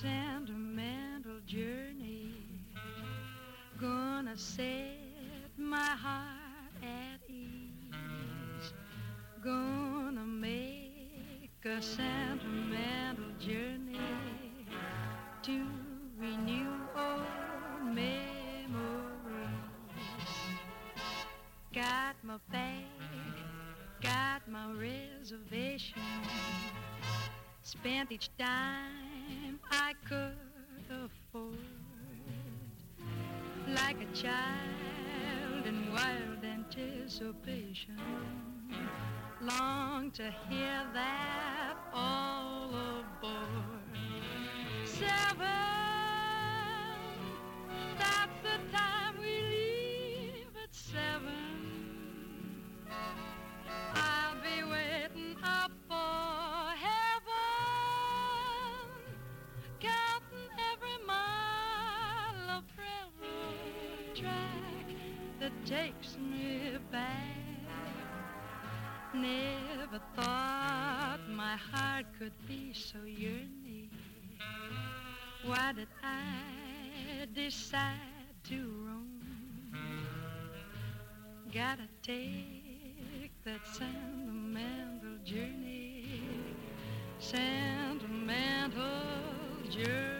sentimental journey. Gonna set my heart at ease. Gonna make a sentimental journey to renew old memories. Got my bag got my reservation. Spent each time anticipation. Long to hear that all aboard. Seven, that's the time we leave at seven. I'll be waiting up for heaven, counting every mile of railroad track that takes me could be so yearning. Why did I decide to roam? Gotta take that sentimental journey, sentimental journey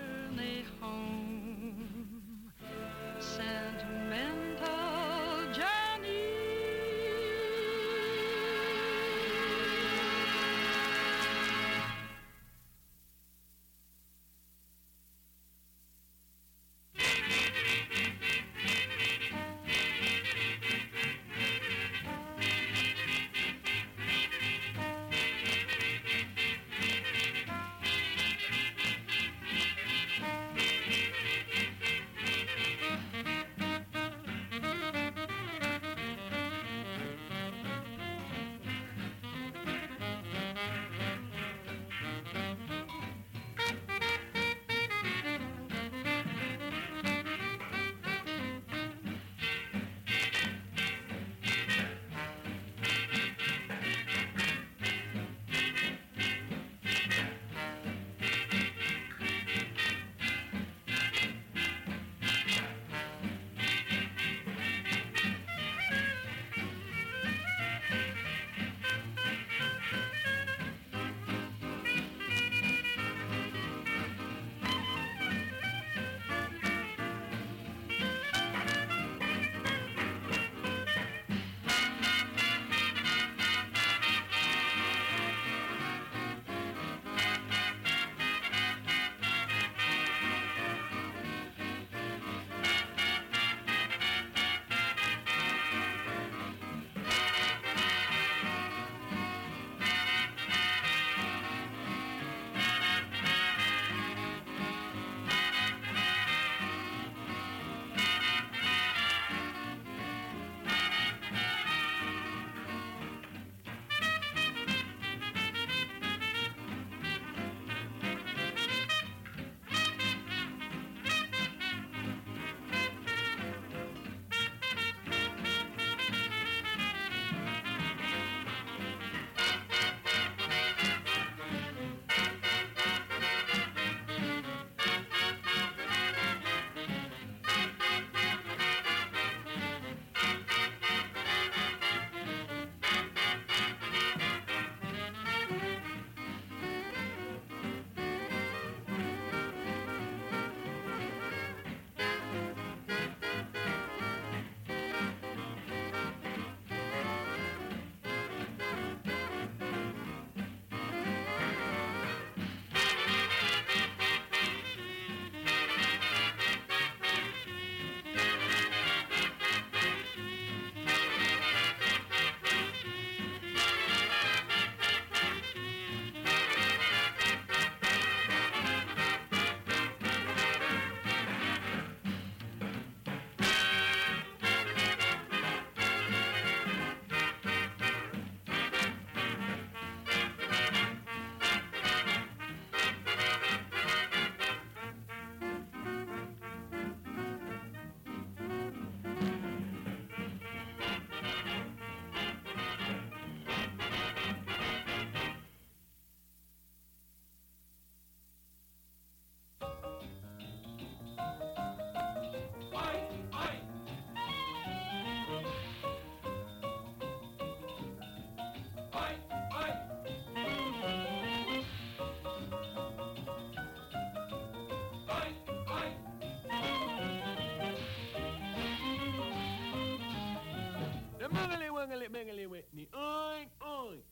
Wiggly, wiggly, wiggly, Whitney. Oink, oink.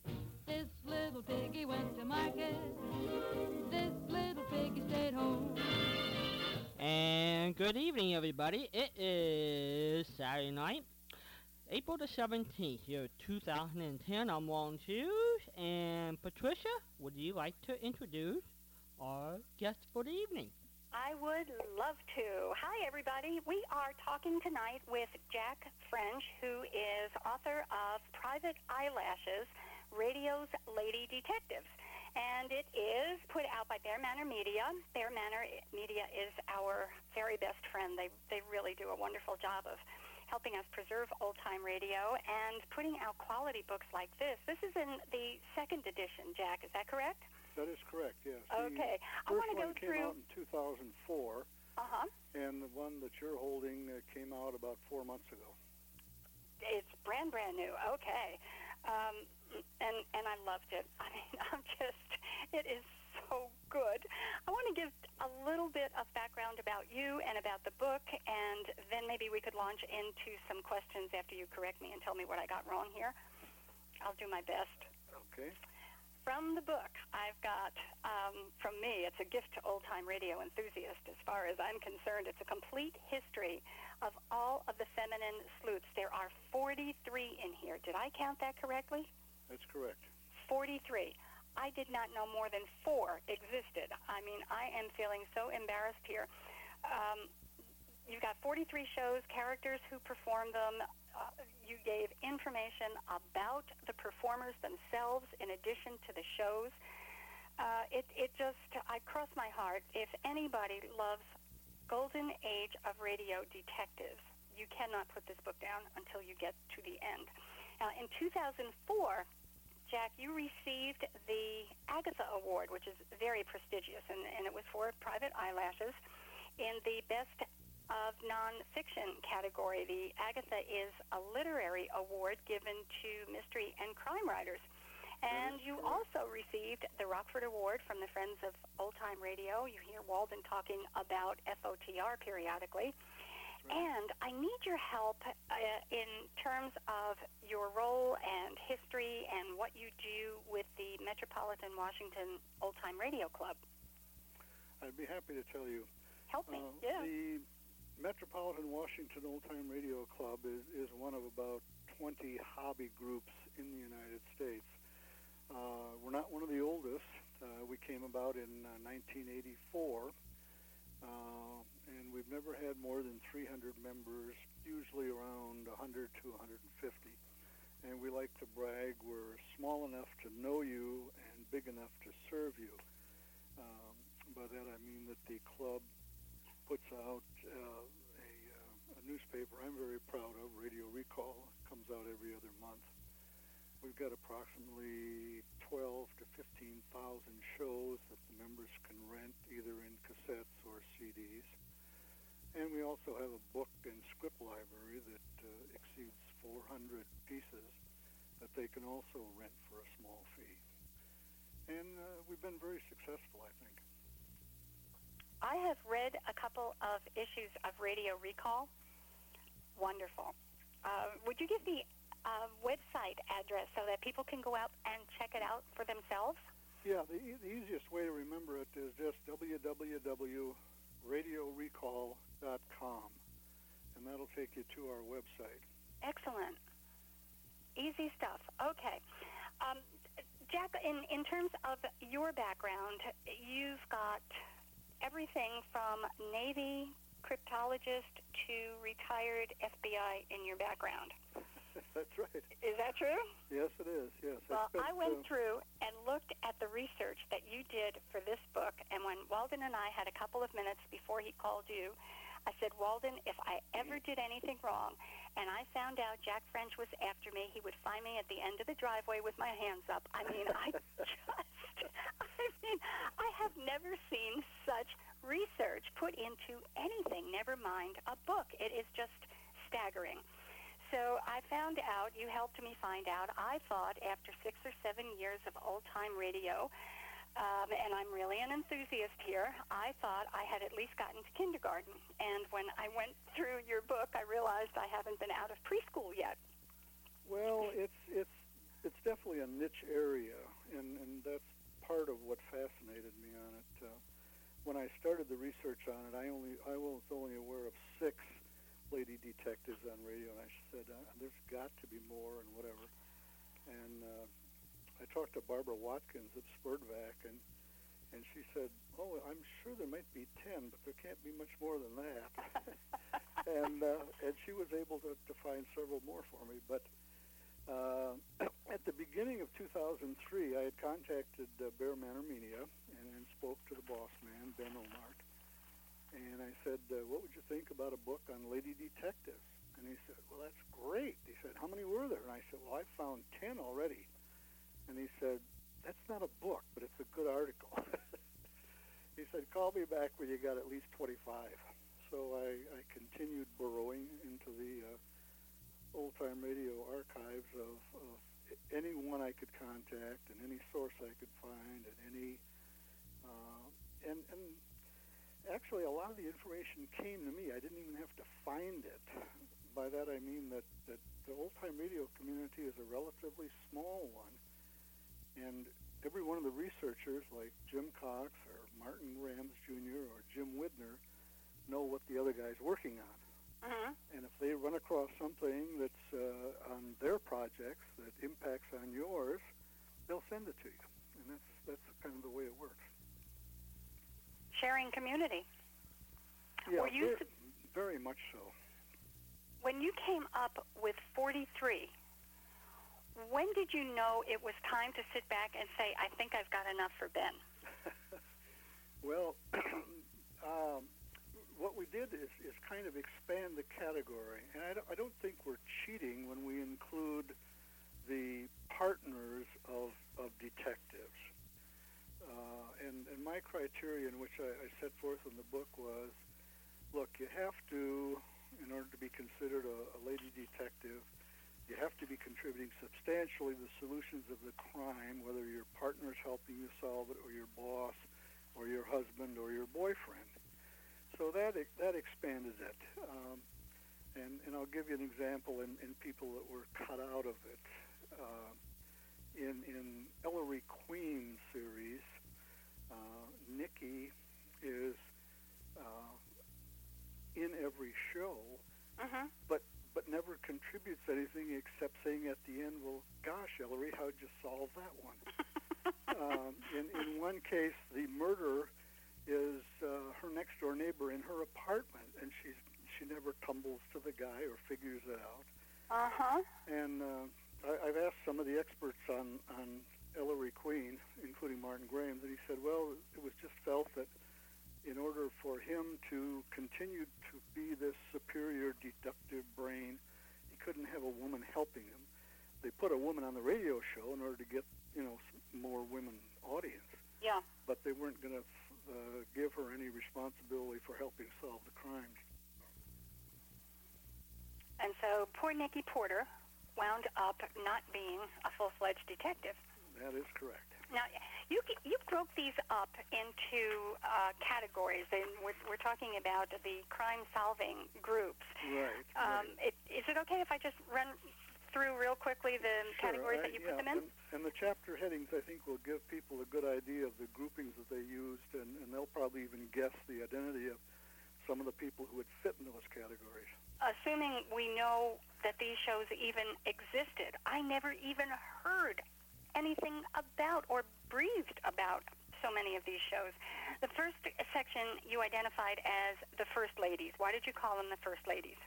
This little piggy went to market. This little piggy stayed home. And good evening, everybody. It is Saturday night, April the 17th, year 2010. I'm Walden Hughes. And Patricia, would you like to introduce our guest for the evening? I would love to. Hi, everybody. We are talking tonight with Jack French, who is author of Private Eyelashes, Radio's Lady Detectives. And it is put out by Bear Manor Media. Bear Manor Media is our very best friend. They, they really do a wonderful job of helping us preserve old time radio and putting out quality books like this. This is in the second edition, Jack. Is that correct? That is correct, yes. Okay. I The want first to go came through. out in 2004, Uh huh. and the one that you're holding uh, came out about four months ago. it's brand brand new. Okay, um, and and I loved it. I mean, I'm just it is so good. I want to give a little bit of background about you and about the book, and then maybe we could launch into some questions after you correct me and tell me what I got wrong here. I'll do my best. Okay? From the book, I've got, um, from me, it's a gift to old time radio enthusiasts. As far as I'm concerned, it's a complete history of all of the feminine sleuths. There are 43 in here. Did I count that correctly? That's correct. 43. I did not know more than four existed. I mean, I am feeling so embarrassed here. Um, you've got 43 shows, characters who perform them. Uh, you gave information about the performers themselves in addition to the shows. Uh, it, it just, I cross my heart. If anybody loves golden age of radio detectives, you cannot put this book down until you get to the end. Now, in 2004, Jack, you received the Agatha Award, which is very prestigious, and, and it was for Private Eyelashes in the Best of Nonfiction category. The Agatha is a literary award given to mystery and crime writers. And you also received the Rockford Award from the Friends of Old Time Radio. You hear Walden talking about FOTR periodically. And I need your help uh, in terms of your role and history and what you do with the Metropolitan Washington Old Time Radio Club. I'd be happy to tell you. Help me. Uh, yeah. The Metropolitan Washington Old Time Radio Club is, is one of about 20 hobby groups in the United States. Uh, we're not one of the oldest. Uh, we came about in uh, 1984, uh, and we've never had more than 300 members, usually around 100 to 150. And we like to brag we're small enough to know you and big enough to serve you. Um, by that I mean that the club puts out uh, a, uh, a newspaper I'm very proud of, Radio Recall. Comes out every other month. We've got approximately 12 to 15,000 shows that the members can rent either in cassettes or CDs. And we also have a book and script library that uh, exceeds 400 pieces that they can also rent for a small fee. And uh, we've been very successful, I think. I have read a couple of issues of Radio Recall. Wonderful. Uh, would you give the uh, website address so that people can go out and check it out for themselves? Yeah, the, e- the easiest way to remember it is just www.radiorecall.com, and that'll take you to our website. Excellent. Easy stuff. Okay. Um, Jack, in, in terms of your background, you've got everything from Navy cryptologist to retired FBI in your background. That's right. Is that true? Yes, it is. Yes. Well, I went through and looked at the research that you did for this book, and when Walden and I had a couple of minutes before he called you, I said, Walden, if I ever did anything wrong and I found out Jack French was after me, he would find me at the end of the driveway with my hands up. I mean, I just, I mean, I have never seen such research put into anything, never mind a book. It is just staggering. So I found out, you helped me find out, I thought after six or seven years of old-time radio, um, and I'm really an enthusiast here, I thought I had at least gotten to kindergarten. And when I went through your book, I realized I haven't been out of preschool yet. Well, it's it's it's definitely a niche area, and and that's part of what fascinated me on it. Uh, when I started the research on it, I only I was only aware of six lady detectives on radio, and I said uh, there's got to be more and whatever. And uh, I talked to Barbara Watkins at SPERDVAC, and and she said, "Oh, I'm sure there might be ten, but there can't be much more than that." and uh, and she was able to, to find several more for me. But uh, at the beginning of 2003, I had contacted uh, Bear Manor Media and, and spoke to the boss man, Ben Ohmart. And I said, uh, "What would you think about a book on lady detectives?" And he said, "Well, that's great." He said, "How many were there?" And I said, "Well, I found ten already." And he said, "That's not a book, but it's a good article." he said, "Call me back when you got at least 25." So I, I continued burrowing into the uh, old time radio archives of, of anyone I could contact and any source I could find and any uh, and and actually a lot of the information came to me. I didn't even have to find it. By that I mean that, that the old time radio community is a relatively small one. And every one of the researchers like Jim Cox or Martin Grams Jr. or Jim Widner know what the other guy's working on. hmm And if they run across something that's uh, on their projects that impacts on yours, they'll send it to you. And that's that's kind of the way it works. Sharing community. Yeah, very, very much so. When you came up with 43, when did you know it was time to sit back and say, I think I've got enough for Ben? Well, um, what we did is, is kind of expand the category, and I don't, I don't think we're cheating when we include the partners of, of detectives. Uh, and, and my criterion, which I, I set forth in the book, was look, you have to, in order to be considered a, a lady detective, you have to be contributing substantially to the solutions of the crime, whether your partner's helping you solve it or your boss or your husband or your boyfriend. So that that expanded it. Um, and, and I'll give you an example in, in people that were cut out of it. Uh, in, in Ellery Queen's series, uh, Nikki is uh, in every show, Mm-hmm. but but never contributes anything except saying at the end, "Well, gosh, Ellery, how'd you solve that one?" um, in in one case, the murder is uh, her next door neighbor in her apartment, and she's she never tumbles to the guy or figures it out. Uh-huh. And uh, I, I've asked some of the experts on on Ellery Queen, including Martin Grams, and he said, well, it was just felt that in order for him to continue to be this superior deductive brain, he couldn't have a woman helping him. They put a woman on the radio show in order to get you know more women audience, Yeah. but they weren't going to uh, give her any responsibility for helping solve the crimes. And so poor Nikki Porter wound up not being a full-fledged detective. That is correct. Now, you you broke these up into uh, categories, and we're, we're talking about the crime-solving groups. Right. Um, it, is it okay if I just run through real quickly the Sure, categories I- that you yeah, put them in? And, and the chapter headings, I think, will give people a good idea of the groupings that they used, and, and they'll probably even guess the identity of some of the people who would fit into those categories. Assuming we know that these shows even existed, I never even heard anything about or breathed about so many of these shows. The first section you identified as the First Ladies. Why did you call them the First Ladies?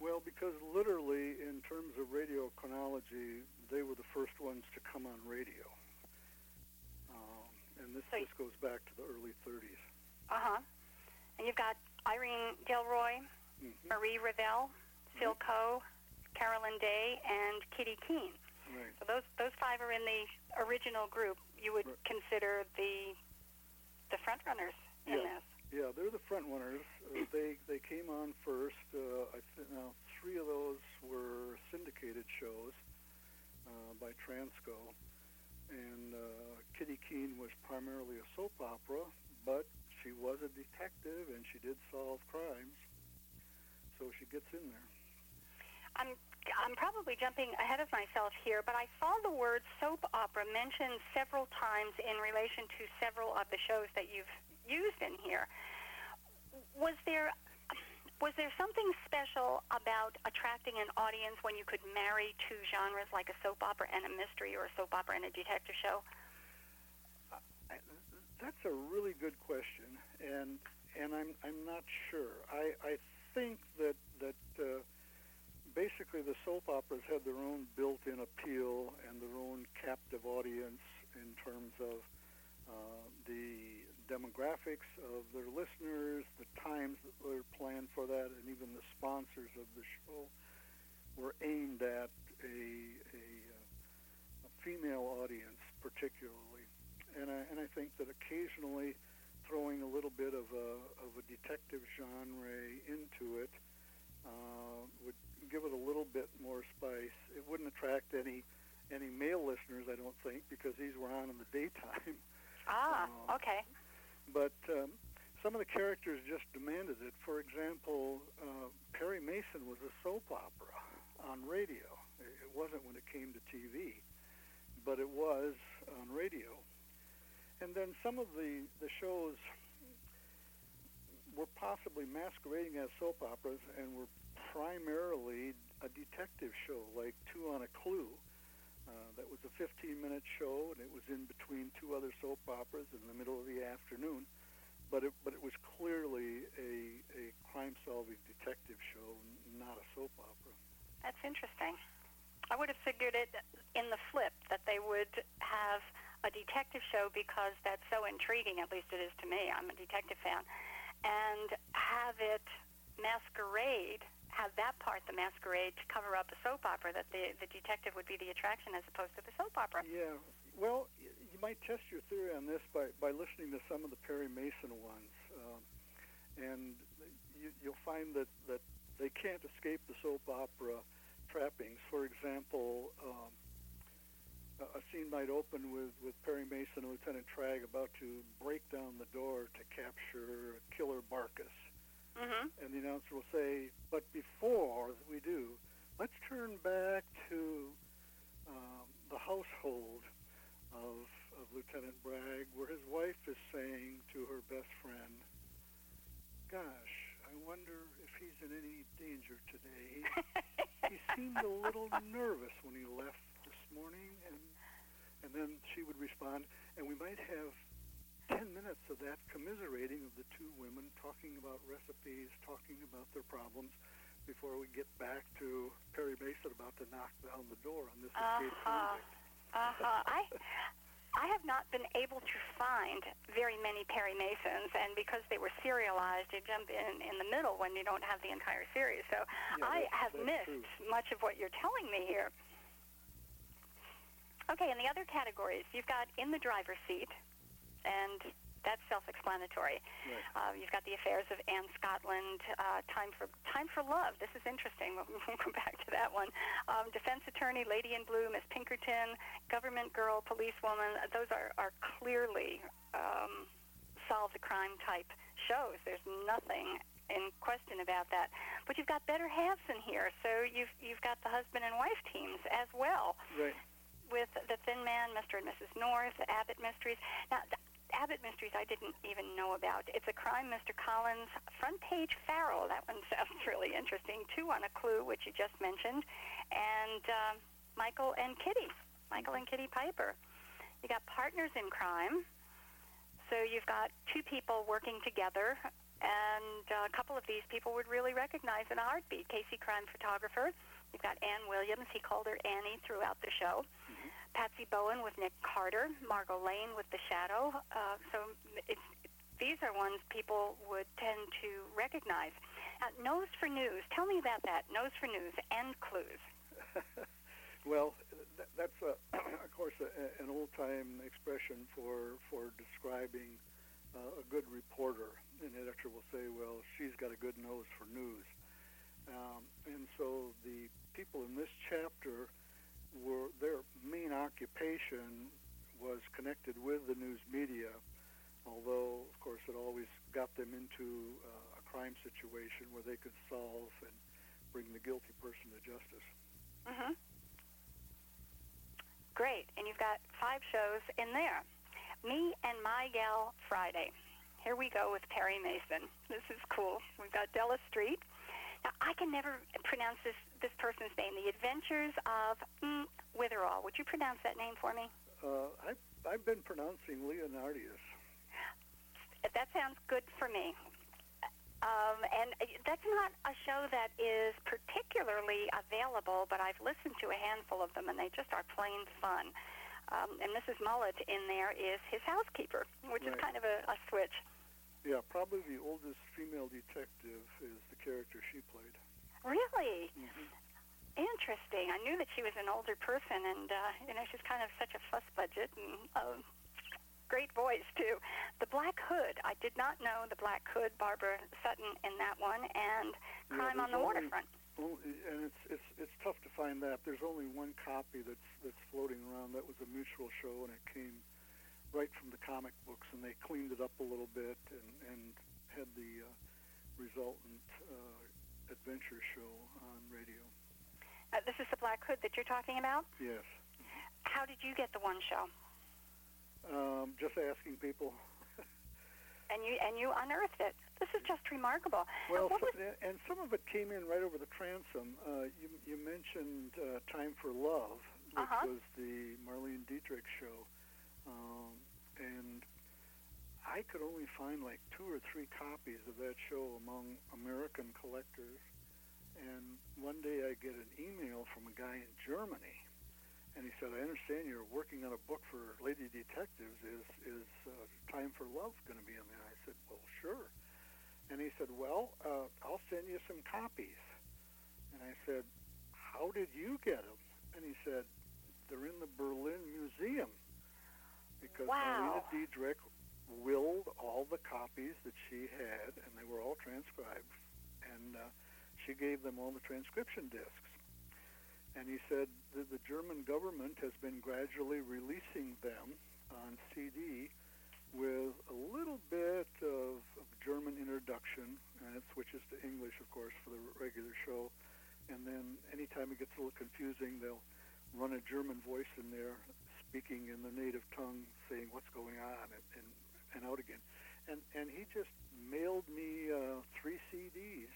Well, because literally, in terms of radio chronology, they were the first ones to come on radio. Um, and this, So this goes back to the early 30s. Uh huh. And you've got Irene Gilroy, hmm Marie Revell, Phyl Coe, Carolyn Day, and Kitty Keene. Right. So those those five are in the original group. You would Right. consider the the front runners in Yeah. this. Yeah, they're the front runners. Uh, they they came on first. Uh, I th- now three of those were syndicated shows uh, by Transco, and uh, Kitty Keene was primarily a soap opera, but she was a detective and she did solve crimes, so she gets in there. I'm I'm probably jumping ahead of myself here, but I saw the word soap opera mentioned several times in relation to several of the shows that you've used in here. Was there was there something special about attracting an audience when you could marry two genres like a soap opera and a mystery or a soap opera and a detective show? That's a really good question, and and I'm I'm not sure. I I think that that uh, basically the soap operas had their own built-in appeal and their own captive audience in terms of uh, the demographics of their listeners, the times that were planned for that, and even the sponsors of the show were aimed at a, a, uh, a female audience particularly. And I, and I think that occasionally throwing a little bit of a, of a detective genre into it uh, would give it a little bit more spice. It wouldn't attract any any male listeners, I don't think, because these were on in the daytime. Ah, Uh, okay. but um, some of the characters just demanded it. For example, uh, Perry Mason was a soap opera on radio. It it wasn't when it came to TV, but it was on radio. And then some of the, the shows were possibly masquerading as soap operas and were primarily a detective show, like Two on a Clue. Uh, that was a 15-minute show, and it was in between two other soap operas in the middle of the afternoon. But it, but it was clearly a, a crime-solving detective show, not a soap opera. That's interesting. I would have figured it in the flip that they would have a detective show because that's so intriguing, at least it is to me. I'm a detective fan. And have it masquerade, have that part, the masquerade, to cover up a soap opera, that the, the detective would be the attraction as opposed to the soap opera. Yeah. Well, you might test your theory on this by, by listening to some of the Perry Mason ones, um, and you, you'll find that, that they can't escape the soap opera trappings. For example, um, a scene might open with, with Perry Mason and Lieutenant Tragg about to break down the door to capture Killer Barkus. Mm-hmm. And the announcer will say, but before we do, let's turn back to um, the household of, of Lieutenant Bragg, where his wife is saying to her best friend, gosh, I wonder if he's in any danger today. he seemed a little nervous when he left morning, and and then she would respond, and we might have ten minutes of that commiserating of the two women talking about recipes, talking about their problems, before we get back to Perry Mason about to knock down the door on this escape Uh-huh. convict. Uh-huh. I I have not been able to find very many Perry Masons, and because they were serialized, you jump in in the middle when you don't have the entire series. So Yeah, I have missed true. much of what you're telling me here. Okay, in the other categories, you've got in the driver's seat, and that's self-explanatory. Right. Uh, you've got the affairs of Ann Scotland, uh, Time for Time for Love. This is interesting. We'll, we'll go back to that one. Um, defense attorney, Lady in Blue, Miss Pinkerton, government girl, policewoman. Those are are clearly um, solve the crime type shows. There's nothing in question about that. But you've got better halves in here. So you've you've got the husband and wife teams as well Right. With the Thin Man, Mr. and Mrs. North, Abbott Mysteries. Now, th- Abbott Mysteries I didn't even know about. It's a crime, Mr. Collins, front page Farrell. That one sounds really interesting. Two on a clue, which you just mentioned, and um, Michael and Kitty, Michael and Kitty Piper. You got partners in crime. So you've got two people working together, and uh, a couple of these people would really recognize in a heartbeat. Casey, crime photographer. You've got Ann Williams. He called her Annie throughout the show. Patsy Bowen with Nick Carter. Margot Lane with The Shadow. Uh, so these are ones people would tend to recognize. Uh, nose for news. Tell me about that. Nose for news. and clues. well, th- that's a, of course a- an old-time expression for for describing uh, a good reporter. An editor will say, "Well, she's got a good nose for news," um, and so the people in this chapter were their main occupation was connected with the news media, although of course it always got them into uh, a crime situation where they could solve and bring the guilty person to justice. Mm-hmm. Great. And you've got five shows in there. Me and My Gal Friday. Here we go with Perry Mason. This is cool. We've got Della Street. Now, I can never pronounce this, this person's name. The Adventures of mm, Witherall. Would you pronounce that name for me? Uh, I've, I've been pronouncing Leonardius. That sounds good for me. Um, and that's not a show that is particularly available, but I've listened to a handful of them, and they just are plain fun. Um, and Mrs. Mullet in there is his housekeeper, which is kind of a, a switch. Yeah, probably the oldest female detective is the character she played. Really Mm-hmm. interesting. I knew that she was an older person, and uh, you know she's kind of such a fuss budget and um, great voice too. The Black Hood. I did not know the Black Hood. Barbara Sutton in that one, and Yeah, Crime on the only- Waterfront. Only, and it's it's it's tough to find that. There's only one copy that's that's floating around. That was a mutual show, and it came right from the comic books, and they cleaned it up a little bit and and had the uh, resultant uh, adventure show on radio. Uh, this is the Black Hood that you're talking about. Yes, How did you get the one show? um, just asking people. And you and you unearthed it. This is just remarkable. Well, so, was, and some of it came in right over the transom. Uh, you you mentioned uh, Time for Love, which Uh-huh. was the Marlene Dietrich show, um, and I could only find like two or three copies of that show among American collectors. And one day I get an email from a guy in Germany, and he said, "I understand you're working on a book for lady detectives. Is is uh, Time for Love going to be in there?" I said, "Well, sure." And he said, "Well, uh, I'll send you some copies." And I said, "How did you get them?" And he said, "They're in the Berlin Museum." Because Wow. Dietrich willed all the copies that she had, and they were all transcribed. And uh, she gave them all the transcription discs. And he said that the German government has been gradually releasing them on CD with a little bit of, of German introduction, and it switches to English, of course, for the regular show. And then anytime it gets a little confusing, they'll run a German voice in there speaking in the native tongue, saying what's going on, and, and, and out again. And, and he just mailed me uh, three CDs.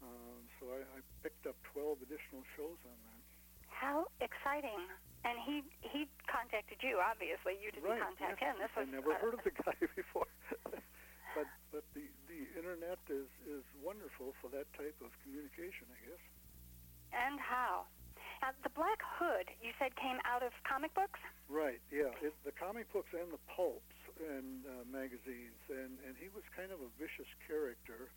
Um, so I, I picked up 12 additional shows on that. how exciting! And he he contacted you. Obviously, you didn't right. contact yes. him. This I was never uh, heard of the guy before. but but the, the internet is, is wonderful for that type of communication, I guess. And how? Now, the Black Hood, you said, came out of comic books? Right, yeah. It, the comic books and the pulps and uh, magazines, and, and he was kind of a vicious character,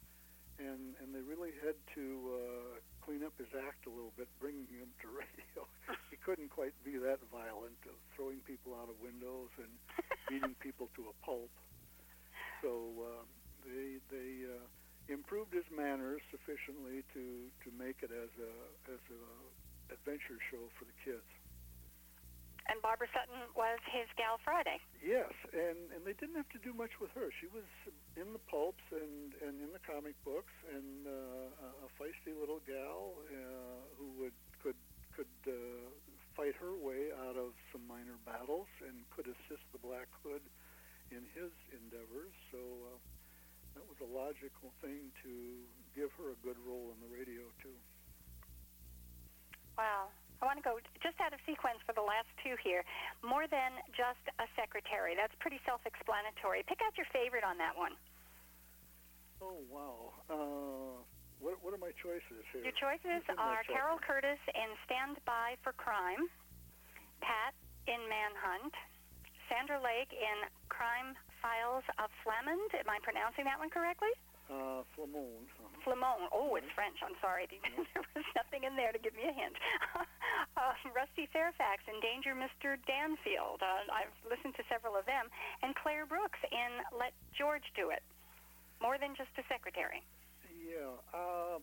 and, and they really had to uh, clean up his act a little bit, bringing him to radio. he couldn't quite be that violent, of throwing people out of windows and beating people to a pulp. So uh, they they uh, improved his manners sufficiently to, to make it as a as a adventure show for the kids. And Barbara Sutton was his gal Friday. Yes, and and they didn't have to do much with her. She was in the pulps and and in the comic books, and uh, a- a feisty little gal uh, who would could could uh, fight her way out of some minor battles and could assist the Black Hood in his endeavors. So uh, that was a logical thing to give her a good role in the radio too. Wow. I want to go just out of sequence for the last two here. More than just a secretary. That's pretty self-explanatory. Pick out your favorite on that one. Oh wow! Uh, what what are my choices here? Your choices Who's in my are choices? Carol Curtis in Stand By for Crime, Pat in Manhunt, Sandra Lake in Crime Files of Flamand. Am I pronouncing that one correctly? Uh, Flamone. Uh-huh. Oh, it's French. I'm sorry. there was nothing in there to give me a hint. uh, Rusty Fairfax in Danger Mr. Danfield. Uh, I've listened to several of them. And Claire Brooks in Let George Do It. More than just a secretary. Yeah, uh,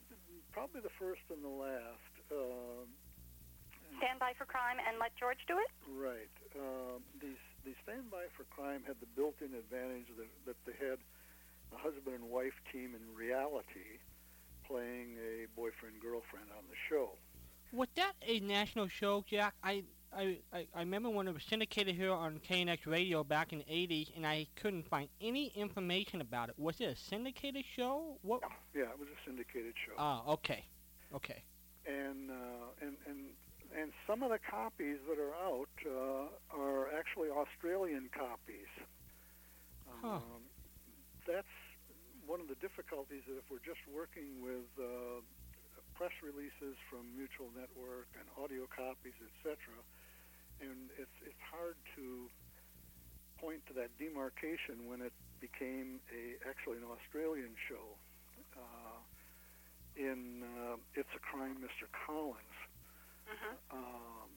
probably the first and the last. Um, Stand By for Crime and Let George Do It? right. Um, these the Stand By for Crime had the built-in advantage that, that they had a husband and wife team in reality playing a boyfriend girlfriend on the show, Was that a national show, Jack? I, I, I, I remember when it was syndicated here on KNX Radio back in the 80s, and I couldn't find any information about it. Was it a syndicated show? What? Yeah, it was a syndicated show. Ah, okay. Okay. and uh, and and and some of the copies that are out uh, are actually Australian copies. Huh. Um, that's one of the difficulties that if we're just working with uh, press releases from Mutual Network and audio copies, etc., and it's it's hard to point to that demarcation when it became a actually an Australian show. Uh, in uh, It's a Crime, Mr. Collins, Mhm. um,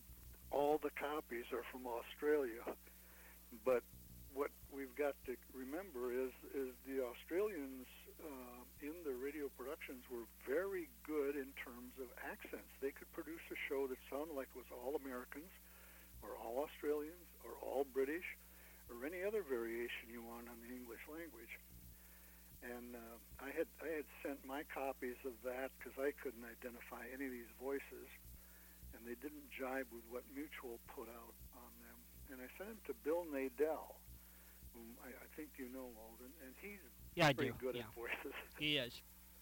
all the copies are from Australia, but what we've got to remember is is the Australians uh, in their radio productions were very good in terms of accents. They could produce a show that sounded like it was all Americans, or all Australians, or all British, or any other variation you want on the English language. And uh, I had I had sent my copies of that because I couldn't identify any of these voices, and they didn't jibe with what Mutual put out on them. And I sent them to Bill Nadel, whom I, I think you know, Walden, and he's Yeah, I do. good yeah. at voices. He is.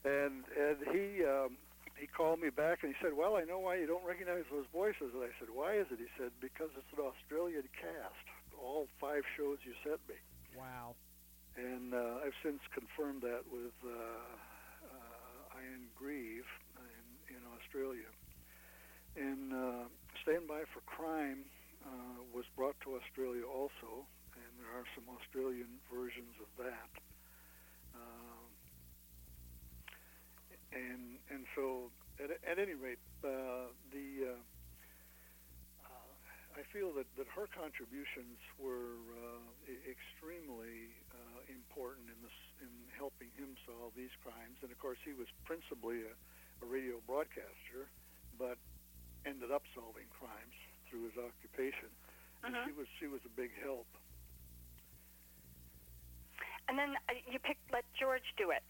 And and he um, he called me back and he said, "Well, I know why you don't recognize those voices." And I said, "Why is it?" He said, "Because it's an Australian cast. All five shows you sent me." Wow. And uh, I've since confirmed that with uh, uh, Ian Grieve in, in Australia. And uh, Stand By for Crime uh, was brought to Australia also, and there are some Australian versions of that. Um, and and so at, at any rate, uh, the uh, uh, I feel that, that her contributions were uh, extremely uh, important in this in helping him solve these crimes. And of course, he was principally a, a radio broadcaster, but ended up solving crimes through his occupation. Mhm. she was she was a big help. And then uh, you picked Let George Do It.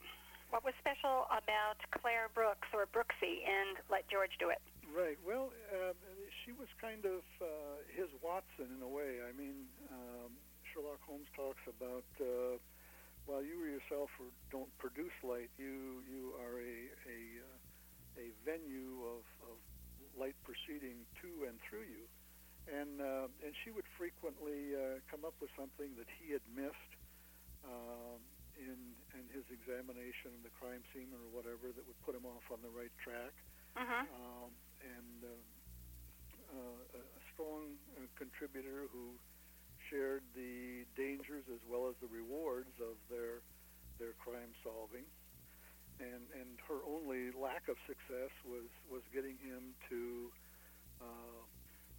What was special about Claire Brooks or Brooksy in Let George Do It? Right. Well, um, she was kind of uh, his Watson in a way. I mean, um, Sherlock Holmes talks about uh, while you yourself don't produce light, you you are a a, uh, a venue of, of light proceeding to and through you. And uh, and she would frequently uh, come up with something that he had missed um, in in his examination of the crime scene or whatever that would put him off on the right track Mm-hmm. um, and uh, uh, a strong uh, contributor who shared the dangers as well as the rewards of their their crime solving. And and her only lack of success was was getting him to uh,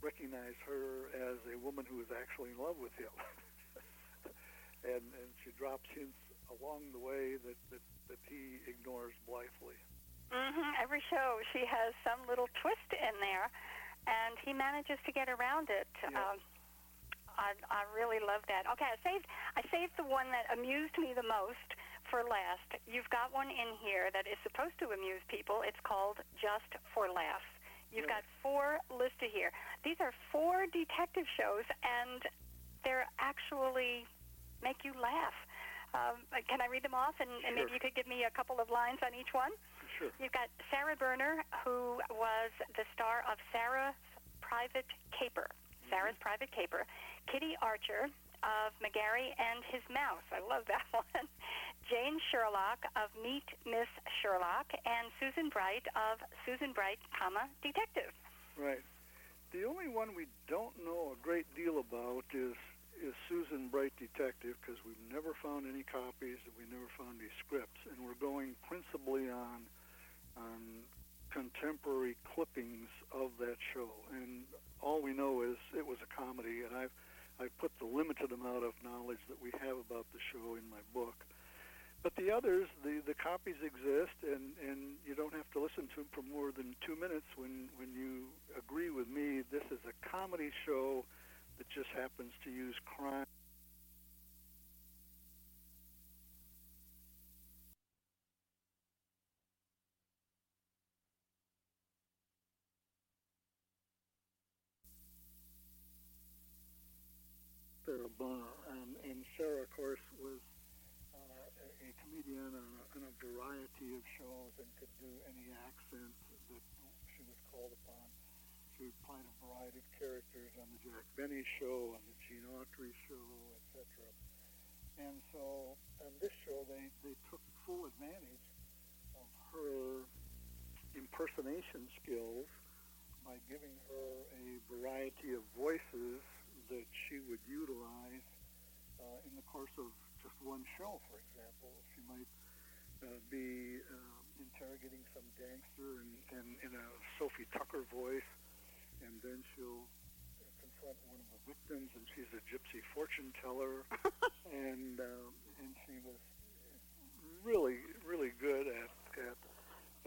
recognize her as a woman who is actually in love with him. and and she drops hints along the way that that, that he ignores blithely. Mm-hmm. Every show, she has some little twist in there, and he manages to get around it. Yeah. Um, I, I really love that. Okay, I saved I saved the one that amused me the most for last. You've got one in here that is supposed to amuse people. It's called Just for Laughs. You've Right. got four listed here. These are four detective shows, and they're actually make you laugh. Um, can I read them off, and, and maybe you could give me a couple of lines on each one? Sure. You've got Sarah Berner, who was the star of Sarah's Private Caper. Sarah's Private Caper. Kitty Archer of McGarry and His Mouse. I love that one. Jane Sherlock of Meet Miss Sherlock, and Susan Bright of Susan Bright, comma Detective. Right. The only one we don't know a great deal about is is Susan Bright Detective because we've never found any copies and we never found any scripts, and we're going principally on on contemporary clippings of that show. And all we know is it was a comedy, and I've I've put the limited amount of knowledge that we have about the show in my book. But the others, the, the copies exist, and, and you don't have to listen to them for more than two minutes when, when you agree with me this is a comedy show that just happens to use crime. Sarah Berner. Um, and Sarah, of course, was uh, a, comedian on a, on a variety of shows and could do any accent that she was called upon she played a variety of characters on the Jack Benny show, on the Gene Autry show, etc. And so on this show, they, they took full advantage of her impersonation skills by giving her a variety of voices that she would utilize uh, in the course of just one show, for example. She might uh, be uh, interrogating some gangster and, and in a Sophie Tucker voice, and then she'll confront one of the victims, and she's a gypsy fortune teller, and um, and she was really really good at at,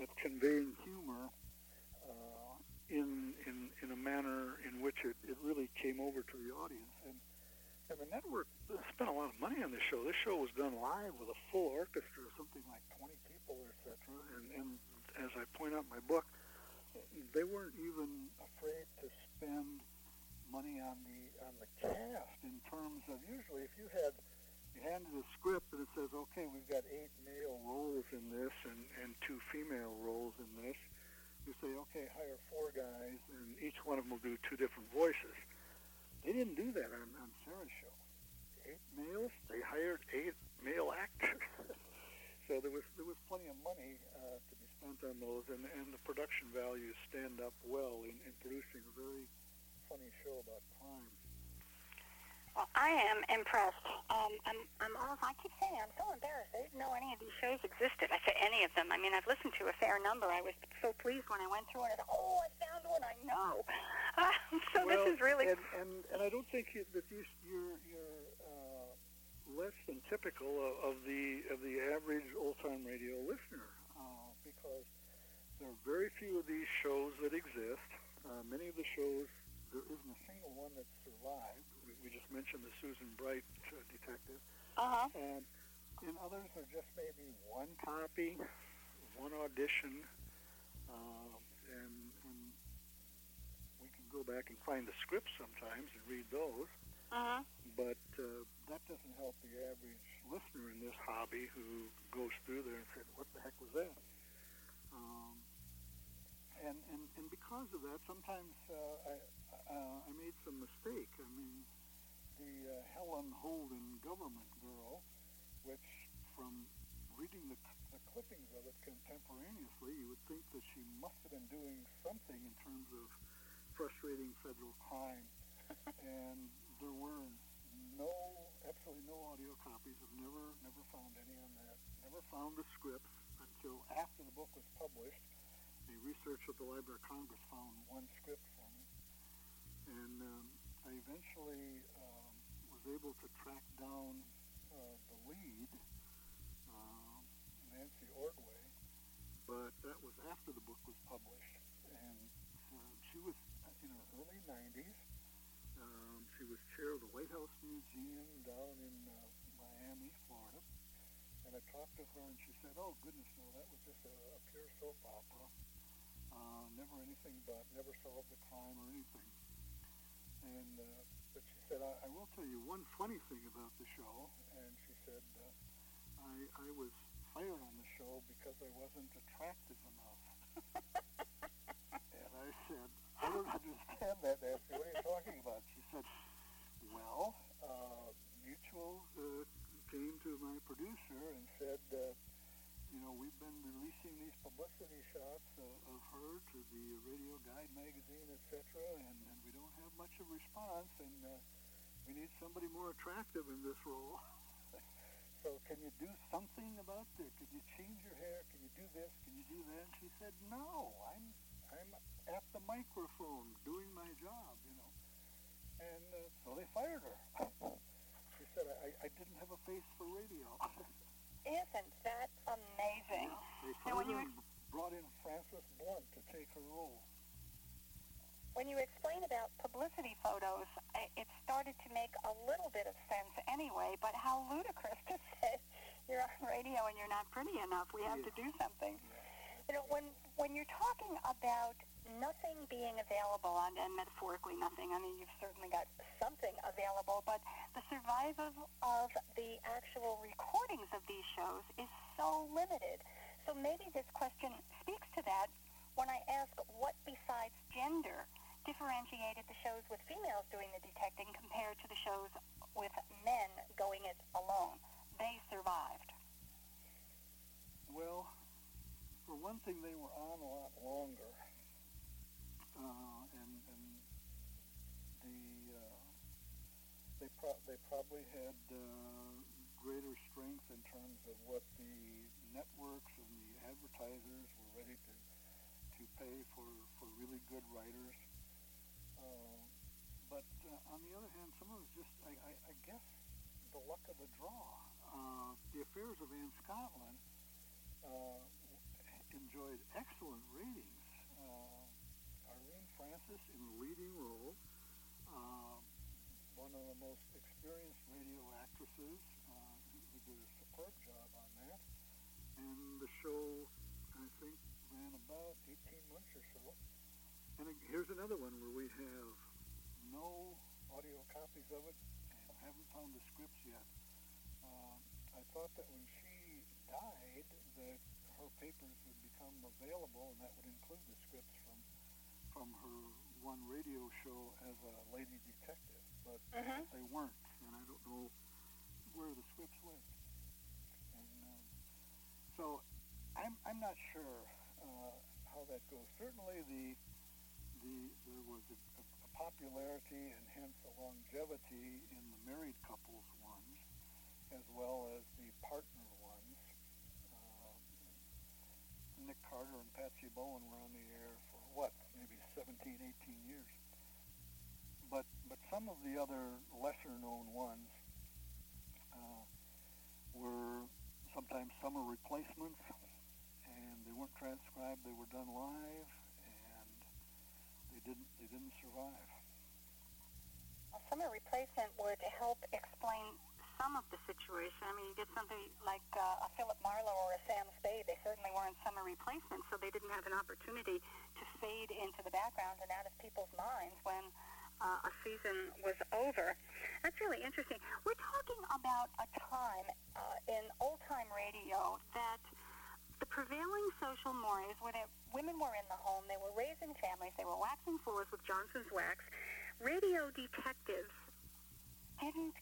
at conveying humor uh, in in in a manner in which it, it really came over to the audience and. And the network spent a lot of money on this show. This show was done live with a full orchestra, something like 20 people, etc. And, and as I point out in my book, they weren't even afraid to spend money on the on the cast in terms of usually if you had you handed a script and it says okay we've got eight male roles in this and and two female roles in this you say okay hire four guys and each one of them will do two different voices. They didn't do that on, on Sarah's show. Eight males? They hired eight male actors. So there was there was plenty of money uh, to be on those and and the production values stand up well in, in producing a very funny show about crime. Well, I am impressed. Um, I'm, I'm all, I keep saying I'm so embarrassed. I didn't know any of these shows existed. I say any of them. I mean, I've listened to a fair number. I was so pleased when I went through it. I thought, oh, I found one I know. Uh, so well, this is really. And, and, and I don't think you, that you, you're, you're uh, less than typical of, of the of the average old time radio listener uh, because there are very few of these shows that exist. Uh, many of the shows there isn't a single one that survived. We, we just mentioned the Susan Bright uh, detective. Uh-huh. And in others are just maybe one copy, one audition, uh, and, and we can go back and find the scripts sometimes and read those. Uh-huh. But uh, that doesn't help the average listener in this hobby who goes through there and says, "What the heck was that?" Um, and, and and because of that, sometimes uh, I uh, I made some mistake. I mean, the uh, Helen Holden Government Girl, which from reading the, the clippings of it contemporaneously, you would think that she must have been doing something in terms of frustrating federal crime. and there were no, absolutely no audio copies. I've never, never found any on that. Never found the scripts until after the book was published. The research at the Library of Congress found one script for me. And um, I eventually um, was able to track down uh, the lead, uh, Nancy Ordway, but that was after the book was published. And uh, she was in her early 90s. Um, she was chair of the White House Museum down in uh, Miami, Florida. And I talked to her, and she said, "Oh goodness, no, that was just a, a pure soap opera. Uh, never anything but, never solved a crime or anything." And uh, but she said, I, I will tell you one funny thing about the show. And she said, uh, I I was fired on the show because I wasn't attractive enough. and I said, I don't understand that, Nancy. What are you talking about? She said, Well, uh, Mutual uh, came to my producer and said. Uh, you know, we've been releasing these publicity shots uh, of her to the Radio Guide magazine, etc., and, and we don't have much of a response, and uh, we need somebody more attractive in this role. so can you do something about it? Could you change your hair? Can you do this? Can you do that? And she said, no, I'm, I'm at the microphone doing my job, you know. And uh, so they fired her. said, I, I didn't have a face for radio. Isn't that amazing? They when you brought in Frances Blunt to take her role. when you explain about publicity photos, it started to make a little bit of sense anyway, but how ludicrous to say you're on radio and you're not pretty enough. We have to do something. You know, when when you're talking about nothing being available, and, and metaphorically nothing. I mean, you've certainly got something available, but the survival of the actual recordings of these shows is so limited. So maybe this question speaks to that when I ask what besides gender differentiated the shows with females doing the detecting compared to the shows with men going it alone. They survived. Well, for one thing, they were on a lot longer, uh, and and the uh, they pro- they probably had uh, greater strength in terms of what the networks and the advertisers were ready to to pay for for really good writers. Uh, but uh, on the other hand, some of it was just I, I, I guess the luck of the draw. Uh, the affairs of Ann Scotland. Uh, enjoyed excellent ratings. Uh, Francis in the leading role, uh, one of the most experienced radio actresses, uh, who did a superb job on that. And the show, I think, ran about 18 months or so. And here's another one where we have no audio copies of it and haven't found the scripts yet. Uh, I thought that when she died, that her papers would become available, and that would include the scripts from from her one radio show as a lady detective. But Mhm. they weren't, and I don't know where the scripts went. And um, so I'm I'm not sure uh, how that goes. Certainly the the there was a, a, a popularity and hence a longevity in the married couples ones, as well as the partner ones. Um, Nick Carter and Patsy Bowen were on the air what, maybe 17, 18 years. But but some of the other lesser known ones uh, were sometimes summer replacements, and they weren't transcribed. They were done live, and they didn't they didn't survive. A summer replacement would help explain some of the situation. I mean, you get somebody like uh, a Philip Marlowe or a Sam Spade. They certainly weren't summer replacements, so they didn't have an opportunity to fade into the background and out of people's minds when uh, a season was over. That's really interesting. We're talking about a time uh, in old-time radio that the prevailing social mores were that women were in the home, they were raising families, they were waxing floors with Johnson's wax. Radio detectives didn't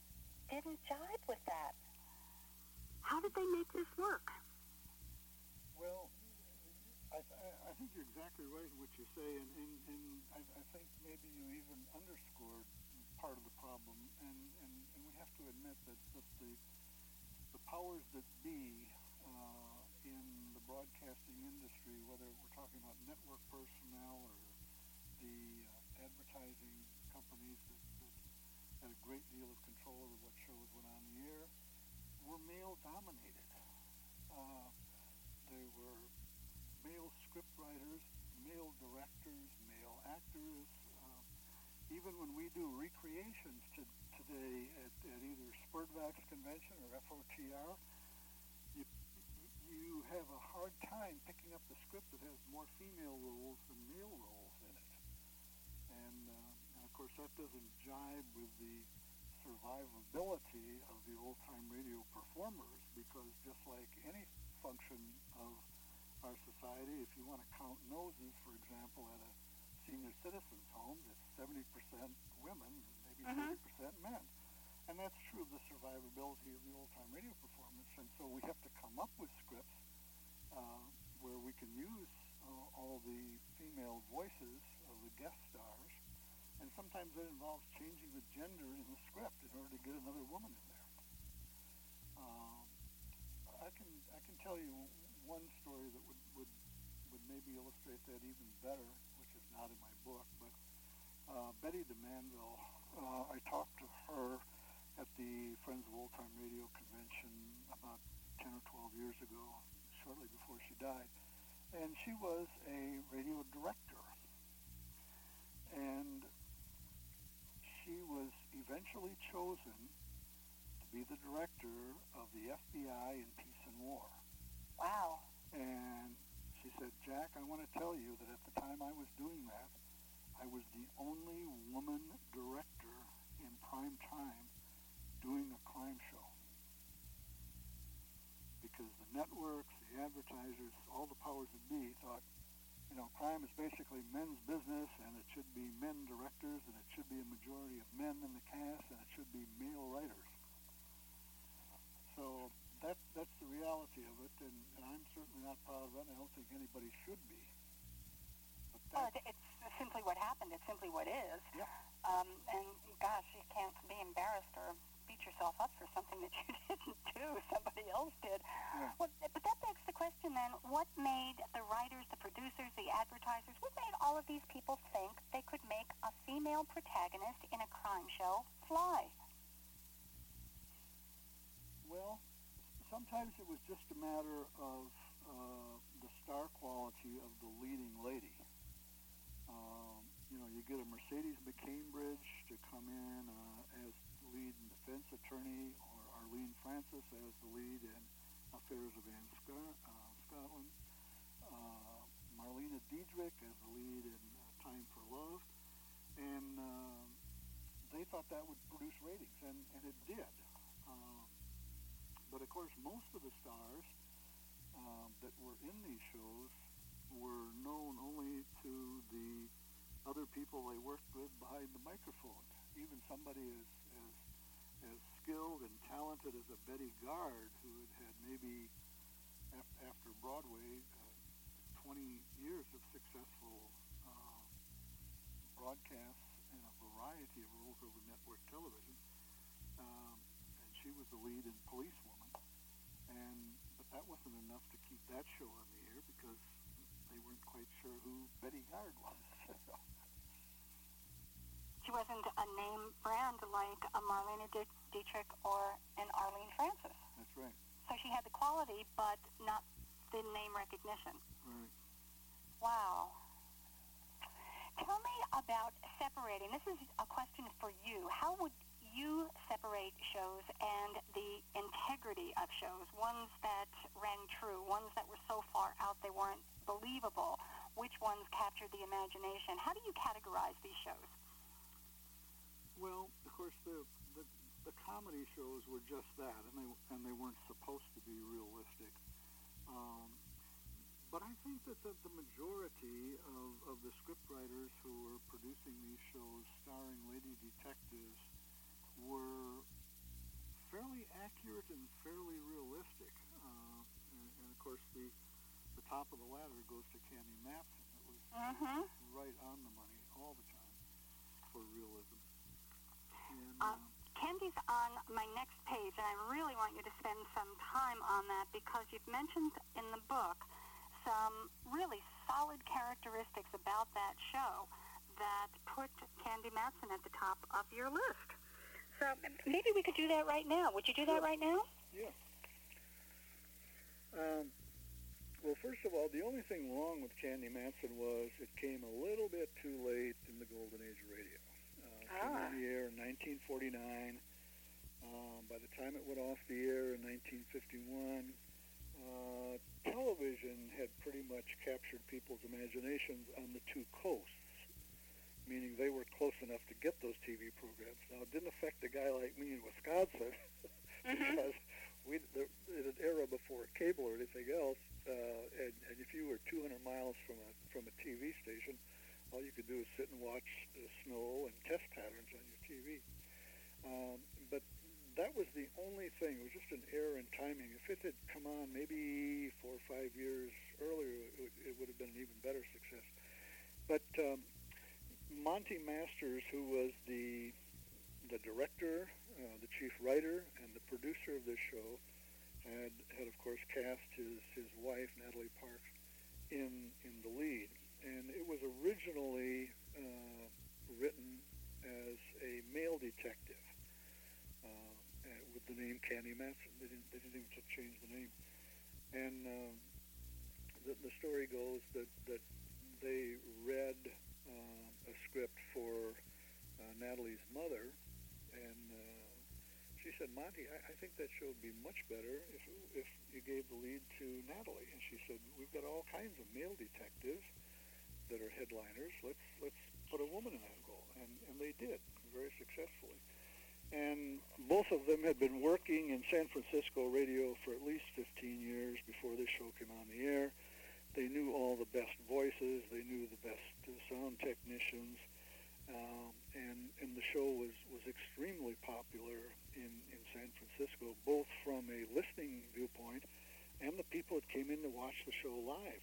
didn't jive with that. How did they make this work? Well, I, I, I think you're exactly right in what you say, and, and, and I, I think maybe you even underscored part of the problem, and, and, and we have to admit that, that the, the powers that be uh, in the broadcasting industry, whether we're talking about network personnel or the uh, advertising companies that, that had a great deal of control over what shows went on the air, were male dominated. Uh, they were male scriptwriters, male directors, male actors. Uh, even when we do recreations to, today at, at either SPERDVAC convention or FOTR, you, you have a hard time picking up the script that has more female roles than male roles in it. And, uh, course, that doesn't jibe with the survivability of the old-time radio performers because just like any function of our society, if you want to count noses, for example, at a senior citizens home, it's 70% women and maybe Mhm. 30% men. And that's true of the survivability of the old-time radio performance. And so we have to come up with scripts uh, where we can use uh, all the female voices of the guest stars. And sometimes that involves changing the gender in the script in order to get another woman in there. Um, I can I can tell you one story that would, would would maybe illustrate that even better, which is not in my book. But uh, Betty DeManville, uh, I talked to her at the Friends of Old Time Radio convention about 10 or 12 years ago, shortly before she died. And she was a radio director. And she was eventually chosen to be the director of the FBI in Peace and War. Wow. And She said, Jack, I want to tell you that at the time I was doing that, I was the only woman director in prime time doing a crime show. Because the networks, the advertisers, all the powers that be thought, you know, crime is basically men's business and it should be men directors and it should be a majority of men in the cast and it should be male writers. So that, that's the reality of it, and, and I'm certainly not proud of it, and I don't think anybody should be. But Well, it's simply what happened. It's simply what is. Yeah. Um, and gosh, you can't be embarrassed or beat yourself up for something that you didn't do. Somebody else did. Yeah. Well, but that begs the question then: What made the writers, the producers, the advertisers? What made all of these people think they could make a female protagonist in a crime show fly? Well, sometimes it was just a matter of uh, the star quality of the leading lady. Um, you know, you get a Mercedes McCambridge to come in uh, as lead defense attorney, or Arlene Francis as the lead in Affairs of Ann uh, Scotland, uh, Marlene Dietrich as the lead in uh, Time for Love, and um they thought that would produce ratings, and, and it did. Um, but of course, most of the stars um, that were in these shows were known only to the other people they worked with behind the microphone. Even somebody as as, as skilled and talented as a Betty Garde, who had had maybe af- after Broadway uh, 20 years of successful uh, broadcasts in a variety of roles over network television. Um, and she was the lead in Police Woman. And but that wasn't enough to keep that show on the air because they weren't quite sure who Betty Garde was. She wasn't a name brand like a Marlene Dietrich or an Arlene Francis. That's right. So she had the quality, but not the name recognition. Right. Wow. Tell me about separating. This is a question for you. How would you separate shows and the integrity of shows? Ones that rang true, ones that were so far out they weren't believable. Which ones captured the imagination? How do you categorize these shows? Well, of course, the, the the comedy shows were just that, and they and they weren't supposed to be realistic. Um, but I think that the, the majority of, of the scriptwriters who were producing these shows starring lady detectives were fairly accurate and fairly realistic. Uh, and, and of course, the the top of the ladder goes to Candy Matson. It was Mhm. right on the money all the time for realism. And, Uh, uh, Candy's on my next page, and I really want you to spend some time on that because you've mentioned in the book some really solid characteristics about that show that put Candy Matson at the top of your list. So maybe we could do that right now. Would you do that right now? Yeah. Um, well, first of all, the only thing wrong with Candy Matson was it came a little bit too late in the golden age of radio. Uh, it came Ah. on the air in 1949. Um, by the time it went off the air in 1951, uh, television had pretty much captured people's imaginations on the two coasts, meaning they were close enough to get those TV programs. Now, it didn't affect a guy like me in Wisconsin because we the, in an era before cable or anything else, uh, and, and if you were 200 miles from a from a TV station, all you could do is sit and watch the snow and test patterns on your TV. Um, but that was the only thing. It was just an error in timing. If it had come on maybe four or five years earlier, it, would- it would have been an even better success. But um, Monty Masters, who was the the director, uh, the chief writer, and the producer of this show, had had of course cast his his wife Natalie Parks in in the lead, and it was originally uh, written as a male detective uh, with the name Candy Matson. They didn't they didn't even change the name, and um, the the story goes that that they read uh, a script for uh, Natalie's mother, and uh, she said, Monty, I, I think that show would be much better if if you gave the lead to Natalie. And she said, we've got all kinds of male detectives that are headliners. Let's let's put a woman in that role, and and they did very successfully. And both of them had been working in San Francisco radio for at least 15 years before this show came on the air. They knew all the best voices. They knew the best sound technicians. Um, and, and the show was, was extremely popular in, in San Francisco, both from a listening viewpoint and the people that came in to watch the show live.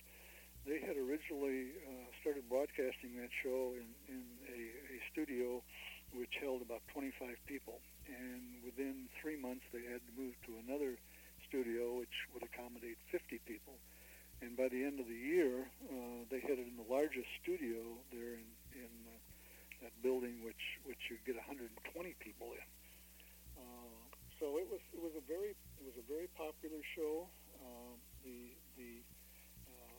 They had originally uh, started broadcasting that show in, in a, a studio which held about 25 people. And within three months, they had to move to another studio which would accommodate 50 people. And by the end of the year, uh, they had it in the largest studio there in, in uh, that building, which which you get 120 people in. Uh, so it was it was a very it was a very popular show. Um, the the uh,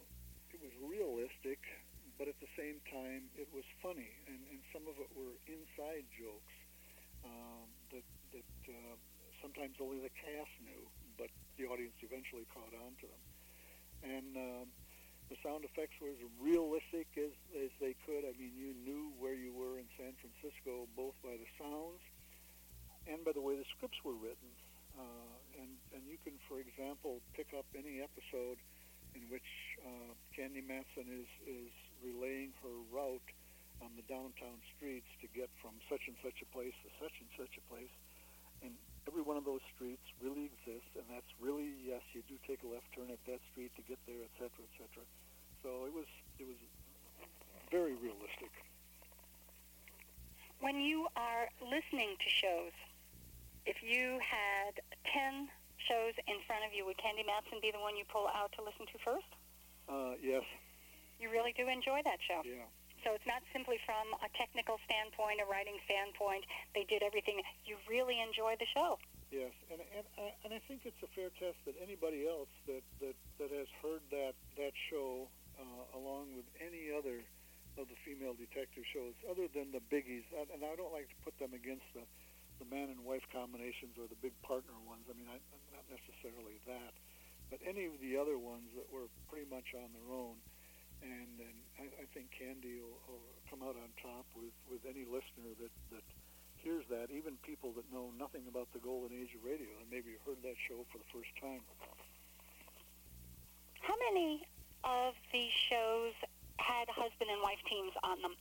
it was realistic, but at the same time it was funny, and, and some of it were inside jokes um, that that uh, sometimes only the cast knew, but the audience eventually caught on to them. And um, the sound effects were as realistic as, as they could. I mean, you knew where you were in San Francisco both by the sounds and by the way the scripts were written. Uh, and, and you can, for example, pick up any episode in which uh, Candy Matson is, is relaying her route on the downtown streets to get from such and such a place to such and such a place. And every one of those streets really exists, and that's really yes, you do take a left turn at that street to get there, etc., cetera, et cetera. So it was it was very realistic. When you are listening to shows, if you had 10 shows in front of you, would Candy Matson be the one you pull out to listen to first? Uh, yes, You really do enjoy that show. yeah. So it's not simply from a technical standpoint, a writing standpoint. They did everything. You really enjoy the show. Yes, and and I- and I think it's a fair test that anybody else that that, that has heard that that show uh, along with any other of the female detective shows, other than the biggies, and and I don't like to put them against the the man and wife combinations or the big partner ones. I mean, I, not necessarily that, but any of the other ones that were pretty much on their own. And, and I, I think Candy will, will come out on top with, with any listener that, that hears that, even people that know nothing about the golden age of radio and maybe heard that show for the first time. How many of these shows had husband and wife teams on them?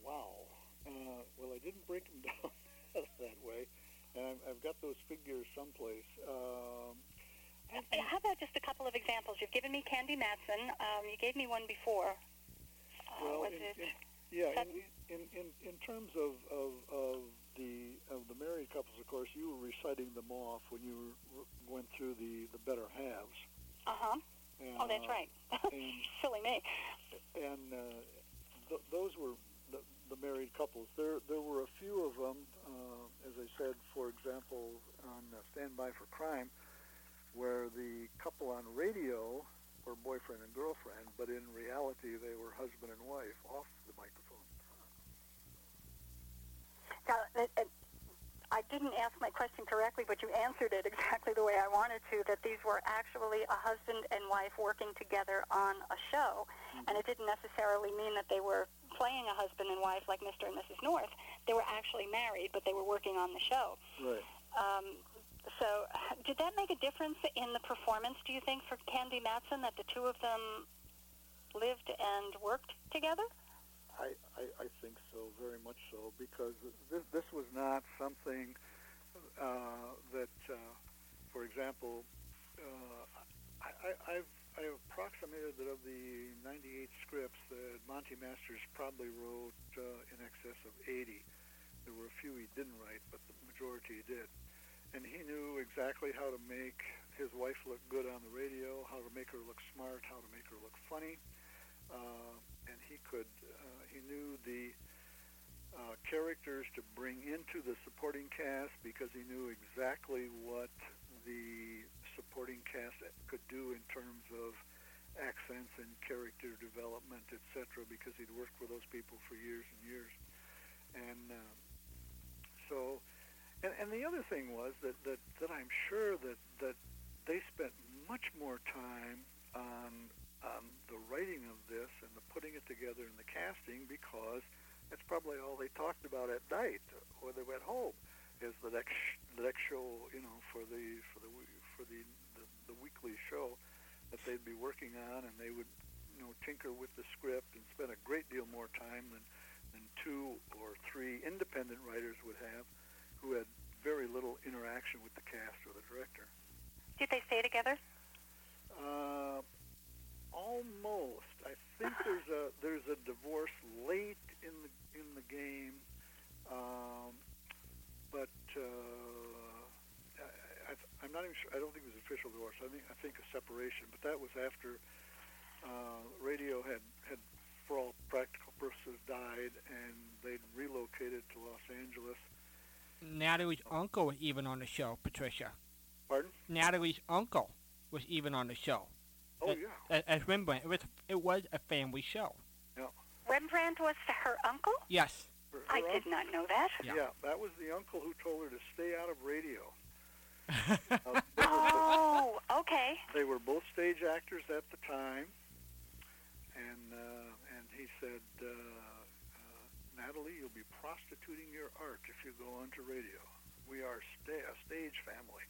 Wow. Uh, well, I didn't break them down that way, and I've, I've got those figures someplace. Um, How about just a couple of examples? You've given me Candy Matson. Um, you gave me one before. Uh, well, was in, it? in, yeah, in, in, in, in terms of, of, of the of the married couples, of course, you were reciting them off when you were, went through the, the better halves. Uh huh. Oh, that's Uh, right. and- Silly me. and uh, th- those were the, the married couples. There, there were a few of them, uh, as I said, for example, on uh, Stand By for Crime, where the couple on radio were boyfriend and girlfriend, but in reality they were husband and wife off the microphone. Now, I didn't ask my question correctly, but you answered it exactly the way I wanted to, that these were actually a husband and wife working together on a show. And it didn't necessarily mean that they were playing a husband and wife like Mr. and Mrs. North. They were actually married, but they were working on the show. Right. Um, so did that make a difference in the performance, do you think, for Candy Matson, that the two of them lived and worked together? I, I, I think so, very much so, because this, this was not something uh, that, uh, for example, uh, I, I, I've, I've approximated that of the 98 scripts that Monty Masters probably wrote uh, in excess of 80. There were a few he didn't write, but the majority he did. And he knew exactly how to make his wife look good on the radio, how to make her look smart, how to make her look funny. Uh, and he could, uh, he knew the uh, characters to bring into the supporting cast because he knew exactly what the supporting cast could do in terms of accents and character development, etc. Because he'd worked with those people for years and years, and uh, so And, and the other thing was that, that, that I'm sure that, that they spent much more time on on the writing of this and the putting it together and the casting because that's probably all they talked about at night or they went home is the next the next show you know for the for the for the the, the weekly show that they'd be working on and they would you know tinker with the script and spend a great deal more time than than two or three independent writers would have who had very little interaction with the cast or the director. Did they stay together? Uh, almost. I think there's a there's a divorce late in the in the game, um, but uh, I, I, I'm not even sure. I don't think it was official divorce. I think I think a separation. But that was after uh, radio had had for all practical purposes died, and they'd relocated to Los Angeles. Natalie's uncle was even on the show, Patricia. Pardon? Natalie's uncle was even on the show. Oh as, yeah. As Rembrandt, it was it was a family show. Rembrandt was her uncle? Yes. Her- her I did not know that. Yeah. Yeah, that was the uncle who told her to stay out of radio. Uh, they, were, Oh, okay. they were both stage actors at the time, and uh, and he said, uh, Natalie, you'll be prostituting your art if you go onto radio. We are sta- a stage family,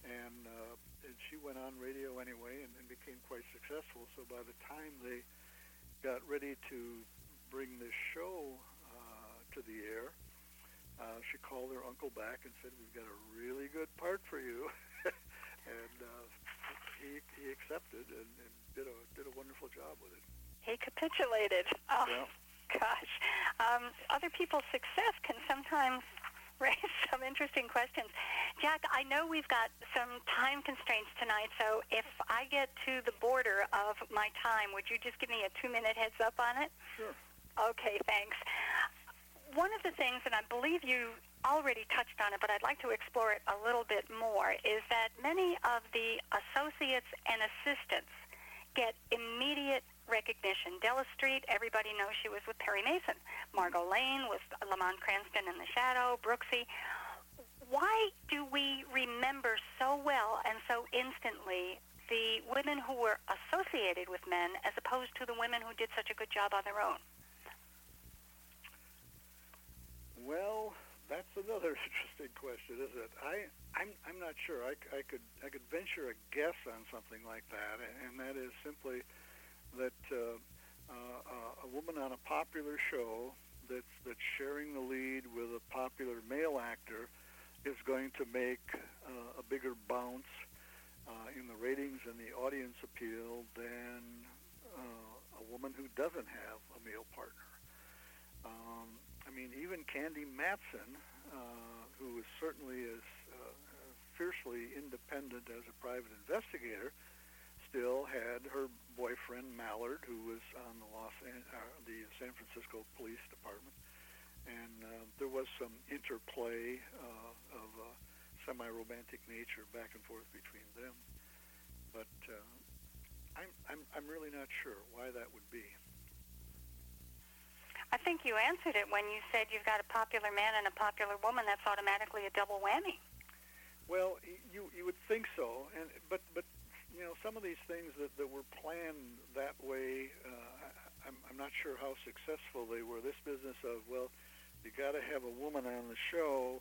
and uh, and she went on radio anyway and, and became quite successful. So by the time they got ready to bring this show uh, to the air, uh, she called her uncle back and said, "We've got a really good part for you," and uh, he he accepted and, and did a did a wonderful job with it. He capitulated. Oh, Yeah. Gosh. Um, other people's success can sometimes raise some interesting questions. Jack, I know we've got some time constraints tonight, so if I get to the border of my time, would you just give me a two-minute heads up on it? Sure. Okay, thanks. One of the things, and I believe you already touched on it, but I'd like to explore it a little bit more, is that many of the associates and assistants get immediate recognition. Della Street, everybody knows she was with Perry Mason. Margot Lane was Lamont Cranston in The Shadow, Brooksy. Why do we remember so well and so instantly the women who were associated with men as opposed to the women who did such a good job on their own? Well, that's another interesting question, isn't it? I I'm I'm not sure. I, I could I could venture a guess on something like that, and, and that is simply that uh, uh, a woman on a popular show that's that's sharing the lead with a popular male actor is going to make uh, a bigger bounce uh, in the ratings and the audience appeal than uh, a woman who doesn't have a male partner. Um, I mean, even Candy Matson, uh, who is certainly as uh, fiercely independent as a private investigator, still had her boyfriend Mallard, who was on the Los An- uh, the San Francisco Police Department, and uh, there was some interplay uh, of uh, semi-romantic nature back and forth between them. But uh, I'm, I'm I'm really not sure why that would be. I think you answered it when you said you've got a popular man and a popular woman. That's automatically a double whammy. Well, you you would think so, and but but you know some of these things that, that were planned that way, uh, I, I'm I'm not sure how successful they were. This business of well, you got to have a woman on the show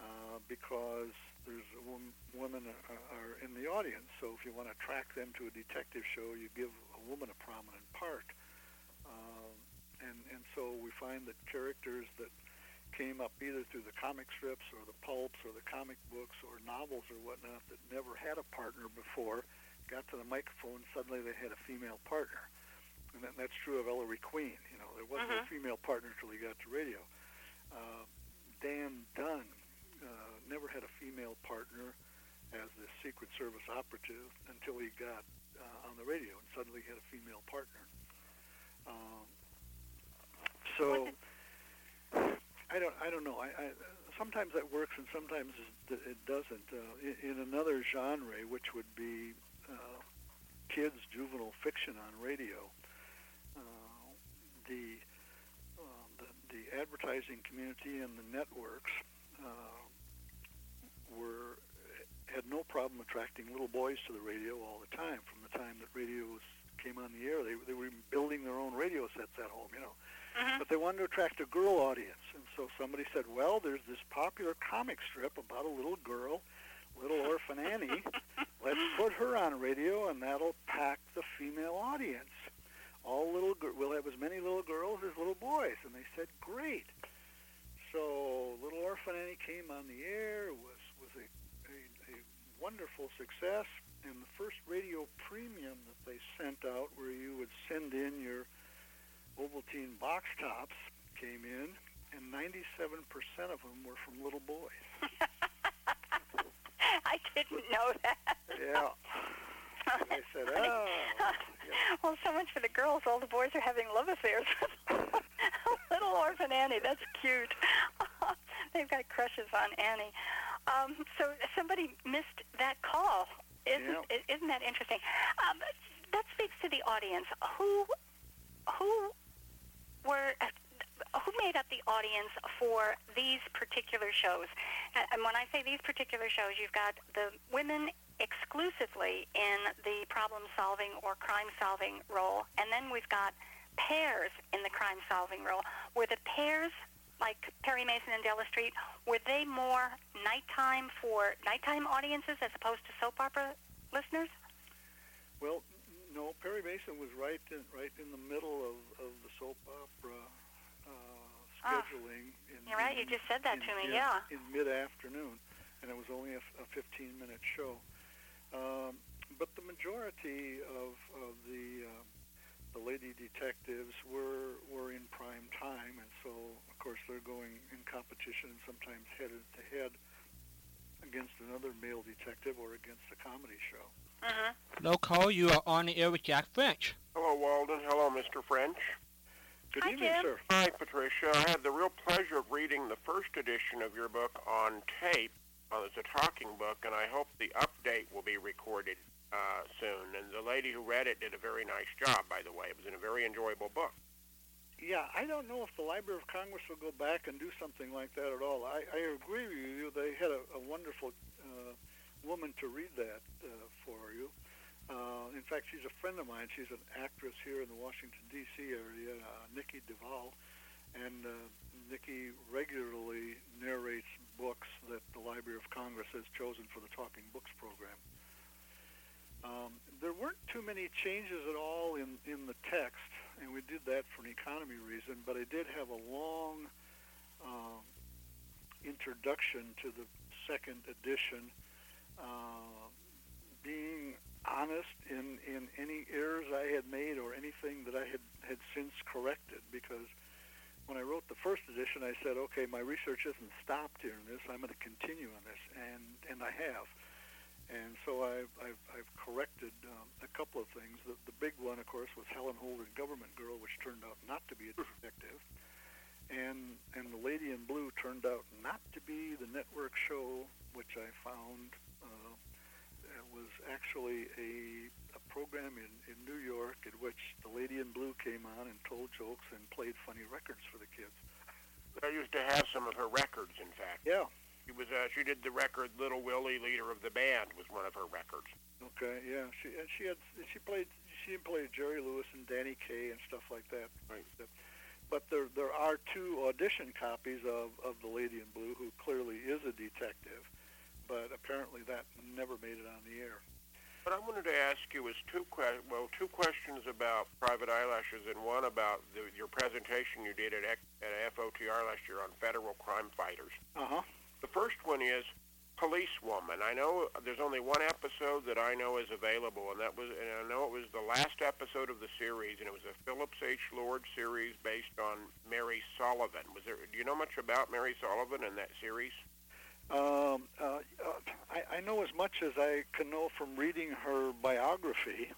uh, because there's a wom- women are, are in the audience. So if you want to attract them to a detective show, you give a woman a prominent part. Um, and and so we find that characters that came up either through the comic strips or the pulps or the comic books or novels or whatnot that never had a partner before got to the microphone suddenly they had a female partner. And that, that's true of Ellery Queen you know there wasn't a female partner until he got to radio. Uh, Dan Dunn uh, never had a female partner as the Secret Service operative until he got uh, on the radio and suddenly he had a female partner. Um, so I don't I don't know. I, I sometimes that works and sometimes it it doesn't. Uh, in, in another genre which would be uh, kids juvenile fiction on radio uh, the, uh, the the advertising community and the networks uh, were had no problem attracting little boys to the radio all the time. From the time that radio was, came on the air, they they were building their own radio sets at home, you know. Mhm. But they wanted to attract a girl audience, and so somebody said, "Well, there's this popular comic strip about a little girl, Little Orphan Annie. Let's put her on radio, and that'll pack the female audience. All little, we'll have as many little girls as little boys." And they said, "Great." So Little Orphan Annie came on the air. was was a, a, a wonderful success, and the first radio premium that they sent out, where you would send in your Ovaltine box tops came in, and 97% of them were from little boys. Didn't know that. Yeah. I said, oh. yeah. Well, so much for the girls. All the boys are having love affairs. Little orphan Annie, that's cute. They've got crushes on Annie. Um, so somebody missed that call. Isn't Yeah. isn't that interesting? Um, that speaks to the audience. Who who were who made up the audience for these particular shows? And, when I say these particular shows, you've got the women exclusively in the problem-solving or crime-solving role, and then we've got pairs in the crime-solving role. Were the pairs like Perry Mason and Della Street? Were they more nighttime for nighttime audiences as opposed to soap opera listeners? Well, no, Perry Mason was right in right in the middle of, of the soap opera uh, Ah. scheduling. in, You're right. You just said that in, to me. in- Yeah. In mid-afternoon, and it was only a 15-minute show. Um, but the majority of, of the uh, the lady detectives were were in prime time, and so of course they're going in competition and sometimes head to head against another male detective or against a comedy show. Mm-hmm. Hello, Cole. You are on the air with Jack French. Hello, Walden. Hello, Mr. French. Good Hi, evening, Jim. sir. Hi, Patricia. I had the real pleasure of reading the first edition of your book on tape. Uh, it's a talking book, and I hope the update will be recorded uh, soon. And the lady who read it did a very nice job, by the way. It was a very enjoyable book. Yeah, I don't know if the Library of Congress will go back and do something like that at all. I, I agree with you. They had a, a wonderful uh, woman to read that uh, for you. Uh, in fact, she's a friend of mine. She's an actress here in the Washington D.C. area, uh, Nikki Duvall, and uh, Nikki regularly narrates books that the Library of Congress has chosen for the Talking Books program. Um, there weren't too many changes at all in, in the text, and we did that for an economy reason, but I did have a long um, introduction to the second edition, uh, being honest in, in any errors I had made or anything that I had, had since corrected, because when I wrote the first edition, I said, okay, my research isn't stopped here in this. I'm going to continue on this, and, and I have. And so I've, I've, I've corrected um, a couple of things. The, the big one, of course, was Helen Holden, Government Girl, which turned out not to be a detective. And, and The Lady in Blue turned out not to be the network show, which I found was actually a, a program in, in New York in which The Lady in Blue came on and told jokes and played funny records for the kids. I used to have some of her records, in fact. Yeah, She was uh, she did the record "Little Willie, Leader of the Band" was one of her records. Okay, yeah, she and she had she played she played Jerry Lewis and Danny Kaye and stuff like that. Right. But there there are two audition copies of of the Lady in Blue, who clearly is a detective, but apparently that never made it on the air. What I wanted to ask you is two que- well two questions about private eyelashes and one about the, your presentation you did at, X- at FOTR last year on federal crime fighters. Uh huh. The first one is Policewoman. I know there's only one episode that I know is available, and that was, and I know it was the last episode of the series, and it was a Phillips H. Lord series based on Mary Sullivan. Was there? Do you know much about Mary Sullivan and that series? Um, uh, uh, I, I know as much as I can know from reading her biography,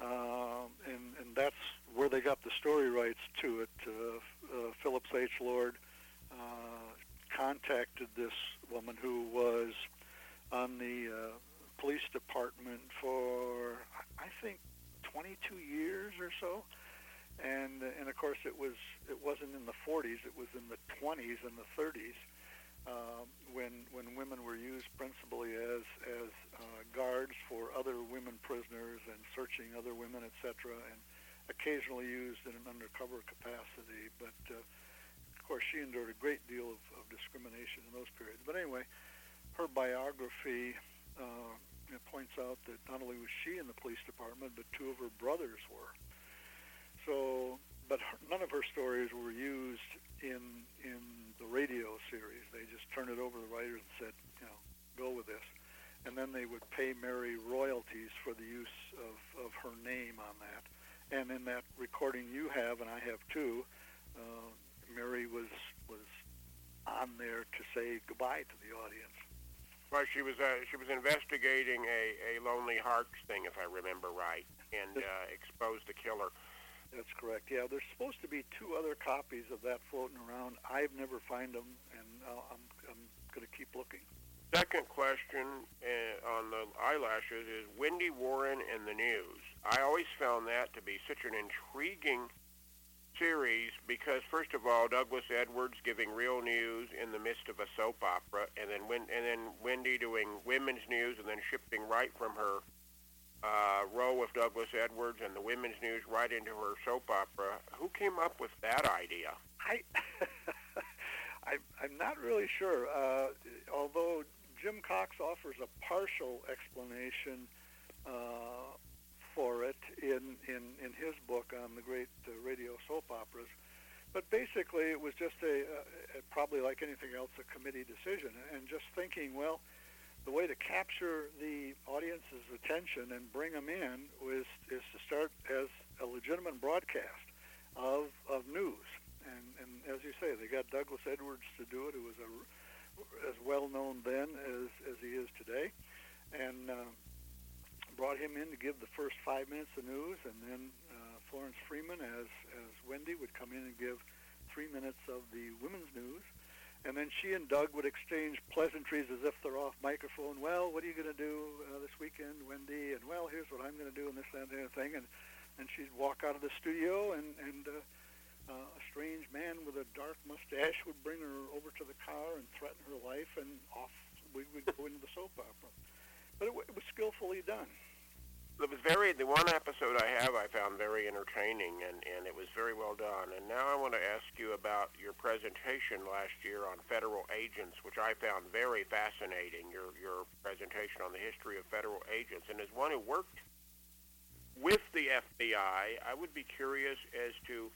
um, and and that's where they got the story rights to it. Uh, uh, Phillips H. Lord uh, contacted this woman who was on the uh, police department for I think 22 years or so, and and of course it was it wasn't in the 40s, it was in the 20s and the 30s uh, when when women were used principally as as uh, guards for other women prisoners and searching other women, etc., and occasionally used in an undercover capacity. But uh, of course, she endured a great deal of, of discrimination in those periods. But anyway, her biography. Uh, points out that not only was she in the police department, but two of her brothers were. So, but her, none of her stories were used in in the radio series. They just turned it over to the writers and said, you know, go with this. And then they would pay Mary royalties for the use of, of her name on that. And in that recording you have, and I have too, uh, Mary was was on there to say goodbye to the audience. Well, she was uh, she was investigating a, a Lonely Hearts thing, if I remember right, and uh, exposed the killer. That's correct. Yeah, there's supposed to be two other copies of that floating around. I've never find them, and uh, I'm I'm going to keep looking. Second question uh, on the eyelashes is Wendy Warren and the news. I always found that to be such an intriguing series because first of all, Douglas Edwards giving real news in the midst of a soap opera, and then and then Wendy doing women's news, and then shifting right from her uh, with Douglas Edwards and the women's news right into her soap opera. Who came up with that idea? I, I I'm not really sure. Uh, although Jim Cox offers a partial explanation uh, for it in, in, in his book on the great uh, radio soap operas. But basically, it was just a, uh, probably like anything else, a committee decision. And just thinking, well, the way to capture the audience's attention and bring them in was is to start as a legitimate broadcast of of news. And and as you say, they got Douglas Edwards to do it, who was a, as well known then as as he is today, and uh, brought him in to give the first five minutes of news, and then uh, Florence Freeman as as Wendy would come in and give three minutes of the women's news and then she and Doug would exchange pleasantries as if they're off microphone. Well, what are you going to do uh, this weekend, Wendy? And well, here's what I'm going to do, and this, that, and the other thing. And and she'd walk out of the studio, and and uh, uh, a strange man with a dark mustache would bring her over to the car and threaten her life, and off we would go into the soap opera. But it, w- it was skillfully done it was very the one episode I have I found very entertaining and and it was very well done. And now I want to ask you about your presentation last year on federal agents, which I found very fascinating. Your your presentation on the history of federal agents, and as one who worked with the FBI, I would be curious as to.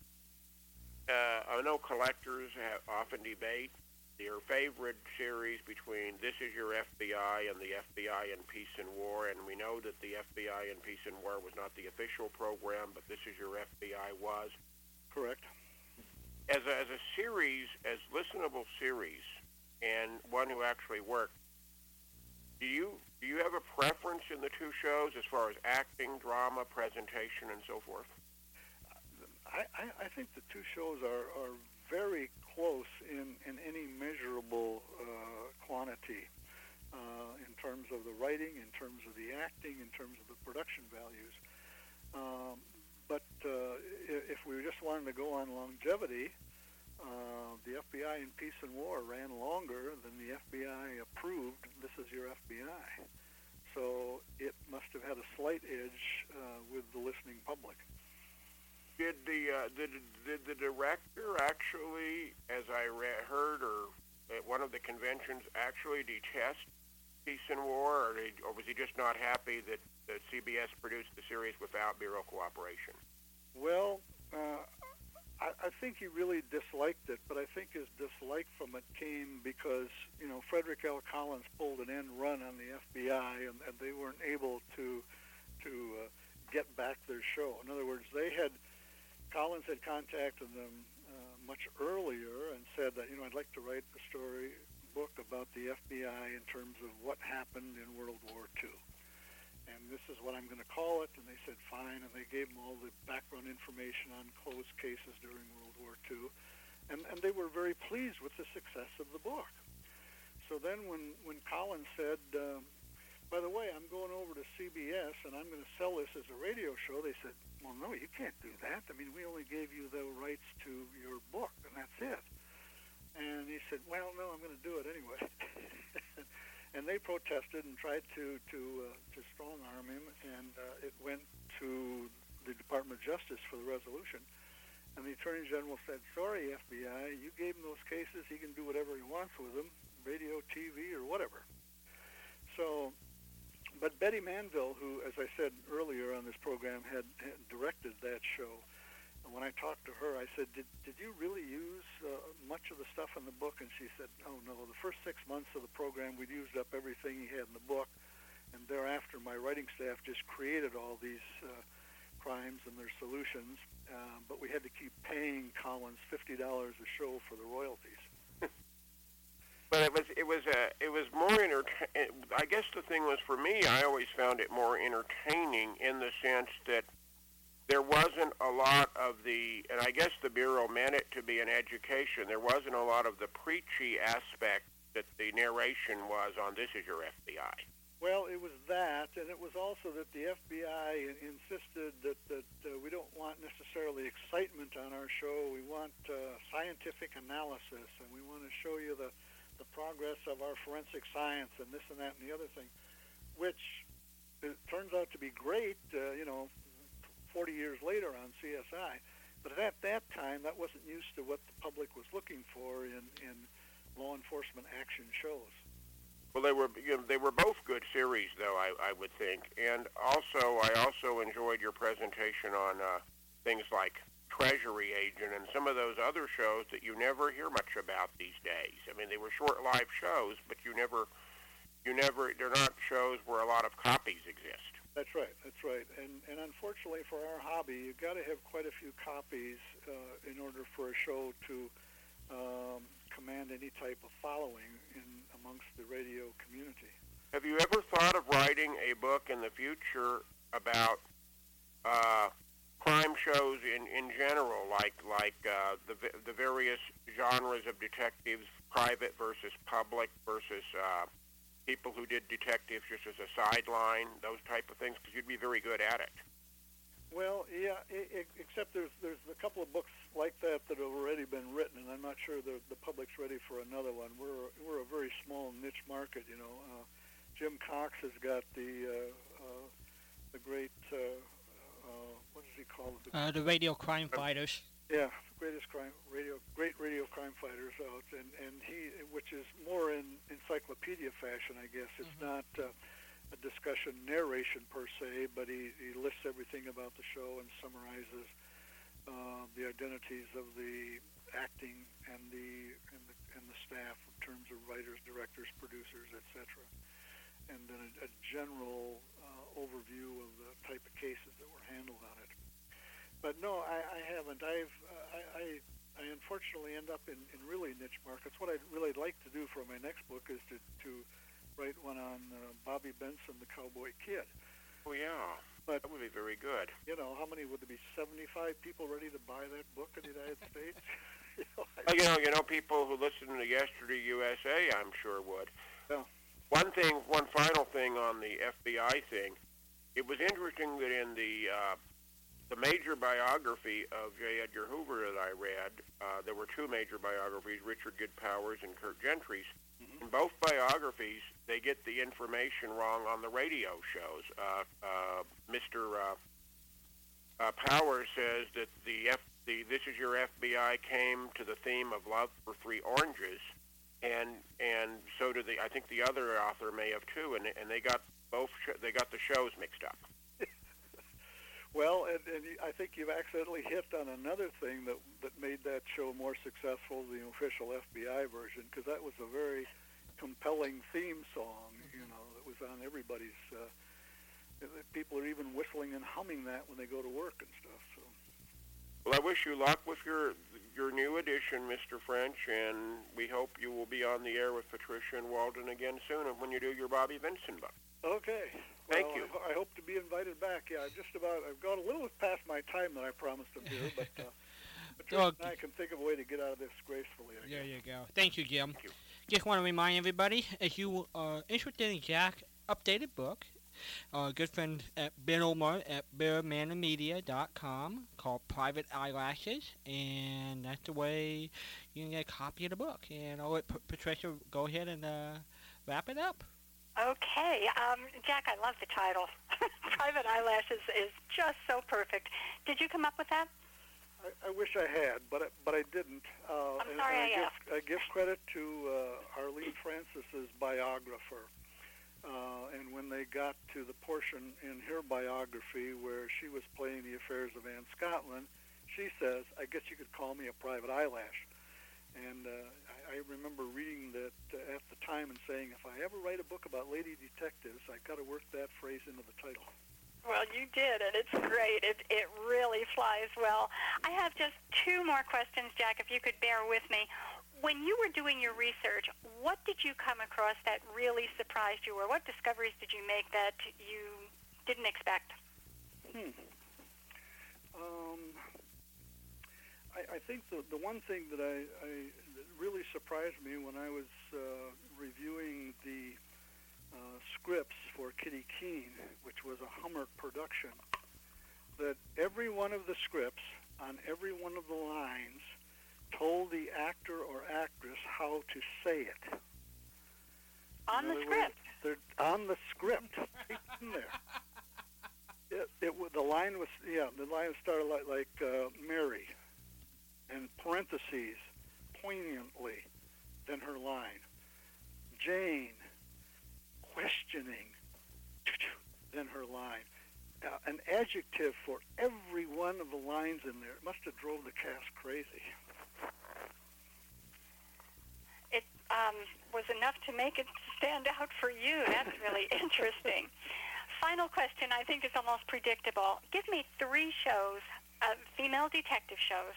Uh, I know collectors have often debate your favorite series between This Is Your FBI and the FBI in Peace and War, and we know that the FBI in Peace and War was not the official program, but This Is Your FBI was. Correct. As a, as a series, as listenable series, and one who actually worked, do you do you have a preference in the two shows as far as acting, drama, presentation, and so forth? I, I, I think the two shows are, are very close in, in any measurable uh, quantity uh, in terms of the writing, in terms of the acting, in terms of the production values. Um, but uh, if we just wanted to go on longevity, uh, the FBI in Peace and War ran longer than the FBI approved This Is Your FBI. So it must have had a slight edge uh, with the listening public. Did the uh, did, did the director actually, as I re- heard, or at one of the conventions, actually detest Peace and War, or, did, or was he just not happy that, that CBS produced the series without Bureau cooperation? Well, uh, I, I think he really disliked it, but I think his dislike from it came because you know Frederick L. Collins pulled an end run on the FBI, and, and they weren't able to to uh, get back their show. In other words, they had Collins had contacted them uh, much earlier and said that, you know, I'd like to write a story book about the FBI in terms of what happened in World War II. And this is what I'm going to call it. And they said, fine. And they gave them all the background information on closed cases during World War II. And, and they were very pleased with the success of the book. So then when, when Collins said, um, by the way, I'm going over to CBS and I'm going to sell this as a radio show. They said, well, no, you can't do that. I mean, we only gave you the rights to your book, and that's it. And he said, well, no, I'm going to do it anyway. And they protested and tried to to uh, to strong arm him, and uh, it went to the Department of Justice for the resolution. And the Attorney General said, "Sorry, FBI, you gave him those cases. He can do whatever he wants with them, radio, TV, or whatever." So, but Betty Mandeville, who, as I said earlier on this program, had, had directed that show. And when I talked to her, I said, "Did did you really use uh, much of the stuff in the book?" And she said, "Oh no. The first six months of the program, we'd used up everything he had in the book, and thereafter, my writing staff just created all these." Uh, crimes and their solutions, um, but we had to keep paying Collins fifty dollars a show for the royalties. It was was uh, it was more entertain. I guess the thing was for me, I always found it more entertaining in the sense that there wasn't a lot of the, and I guess the bureau meant it to be an education. There wasn't a lot of the preachy aspect that the narration was on "This Is Your FBI." Well, it was that, and it was also that the FBI insisted that that uh, we don't want necessarily excitement on our show. We want uh, scientific analysis, and we want to show you the the progress of our forensic science and this and that and the other thing, which it turns out to be great. Uh, you know, 40 years later on CSI, but at that time that wasn't used to what the public was looking for in in law enforcement action shows. Well, they were you know, they were both good series, though I, I would think, and also I also enjoyed your presentation on uh, things like Treasury Agent and some of those other shows that you never hear much about these days. I mean, they were short live shows, but you never you never they're not shows where a lot of copies exist. That's right. That's right. And and unfortunately for our hobby, you've got to have quite a few copies uh, in order for a show to um, command any type of following in amongst the radio community. Have you ever thought of writing a book in the future about uh, crime shows in, in general, like like uh, the the various genres of detectives, private versus public versus uh, people who did detectives just as a sideline, those type of things, because you'd be very good at it. Well, yeah, I- I- except there's there's a couple of books like that that have already been written, and I'm not sure the the public's ready for another one. We're we're a very small niche market, you know. Uh, Jim Cox has got the uh, uh, the great uh, what does he call it? The, Uh, the radio crime fighters. yeah, greatest crime radio, great radio crime fighters out, and and he, which is more in encyclopedia fashion, I guess. It's not. Uh, a discussion narration per se, but he, he lists everything about the show and summarizes uh, the identities of the acting and the and the and the staff in terms of writers, directors, producers, etc. And then a, a general uh, overview of the type of cases that were handled on it. But no, I, I haven't. I've uh, I, I I unfortunately end up in, in really niche markets. What I'd really like to do for my next book is to to write one on uh, Bobby Benson, the Cowboy Kid. Oh yeah, But that would be very good. you know, how many would there be? Seventy-five people ready to buy that book in the United States? you know, I- Well, you know, you know, people who listen to Yesterday USA, I'm sure would. Yeah. One thing, one final thing on the FBI thing. It was interesting that in the uh, the major biography of J. Edgar Hoover that I read, uh, there were two major biographies: Richard Gid Powers and Curt Gentry's. In both biographies, they get the information wrong on the radio shows. Uh, uh, Mr. Uh, uh, Powers says that the F- the This Is Your FBI came to the theme of love for three oranges, and and so did the I think the other author may have too, and and they got both sh- they got the shows mixed up. Well, and, and you- I think you've accidentally hit on another thing that that made that show more successful, the official FBI version, because that was a very compelling theme song. You know, that was on everybody's. Uh, people are even whistling and humming that when they go to work and stuff. So. Well, I wish you luck with your your new edition, Mr. French, and we hope you will be on the air with Patricia and Walden again soon when you do your Bobby Benson book. Okay. Thank well, you. I, I hope to be invited back. Yeah, I've just about I've gone a little past my time that I promised them here, but uh, Patricia Oh, and I can think of a way to get out of this gracefully. I There guess. you go. Thank you, Jim. Thank you. Just want to remind everybody, if you are interested in Jack's updated book, our good friend at Ben Ohmart at bearmanormedia.com called Private Eyelashes, and that's the way you can get a copy of the book. And I'll let P- Patricia go ahead and uh, wrap it up. Okay, um, Jack, I love the title. Private Eyelashes is just so perfect. Did you come up with that? I, I wish I had, but I, but I didn't. Uh, I'm sorry and I give, asked. I give credit to uh, Arlene Francis's biographer. Uh, and when they got to the portion in her biography where she was playing the affairs of Ann Scotland, she says, "I guess you could call me a private eyelash." And uh, I, I remember reading that uh, at the time and saying, if I ever write a book about lady detectives, I've got to work that phrase into the title. Well, you did, and it's great. It it really flies well. I have just two more questions, Jack, if you could bear with me. When you were doing your research, what did you come across that really surprised you, or what discoveries did you make that you didn't expect? Hmm. Um, I, I think the the one thing that I, I that really surprised me when I was uh, reviewing the uh, scripts for Kitty Keene, which was a Hummert production, that every one of the scripts on every one of the lines told the actor or actress how to say it. On the script. words, They're on the script, right in there. It, it the line was yeah the line started like like uh, Mary, and parentheses poignantly, then her line. Jane, questioning, then her line. Uh, an adjective for every one of the lines in there. It must have drove the cast crazy. It um, was enough to make it stand out for you. That's really interesting. Final question, I think is almost predictable. Give me three shows, uh, female detective shows,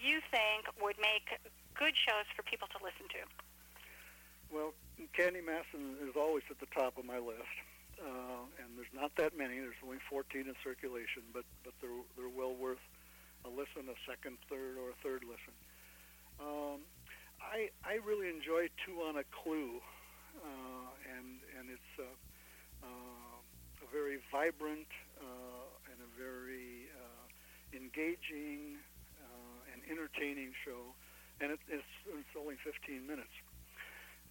you think would make good shows for people to listen to. Well, Candy Matson is always at the top of my list, uh, and there's not that many. There's only 14 in circulation, but but they're they're well worth a listen, a second, third, or a third listen. Um, I I really enjoy Two on a Clue, uh, and and it's uh, uh, a very vibrant uh, and a very uh, engaging uh, and entertaining show, and it, it's it's only 15 minutes.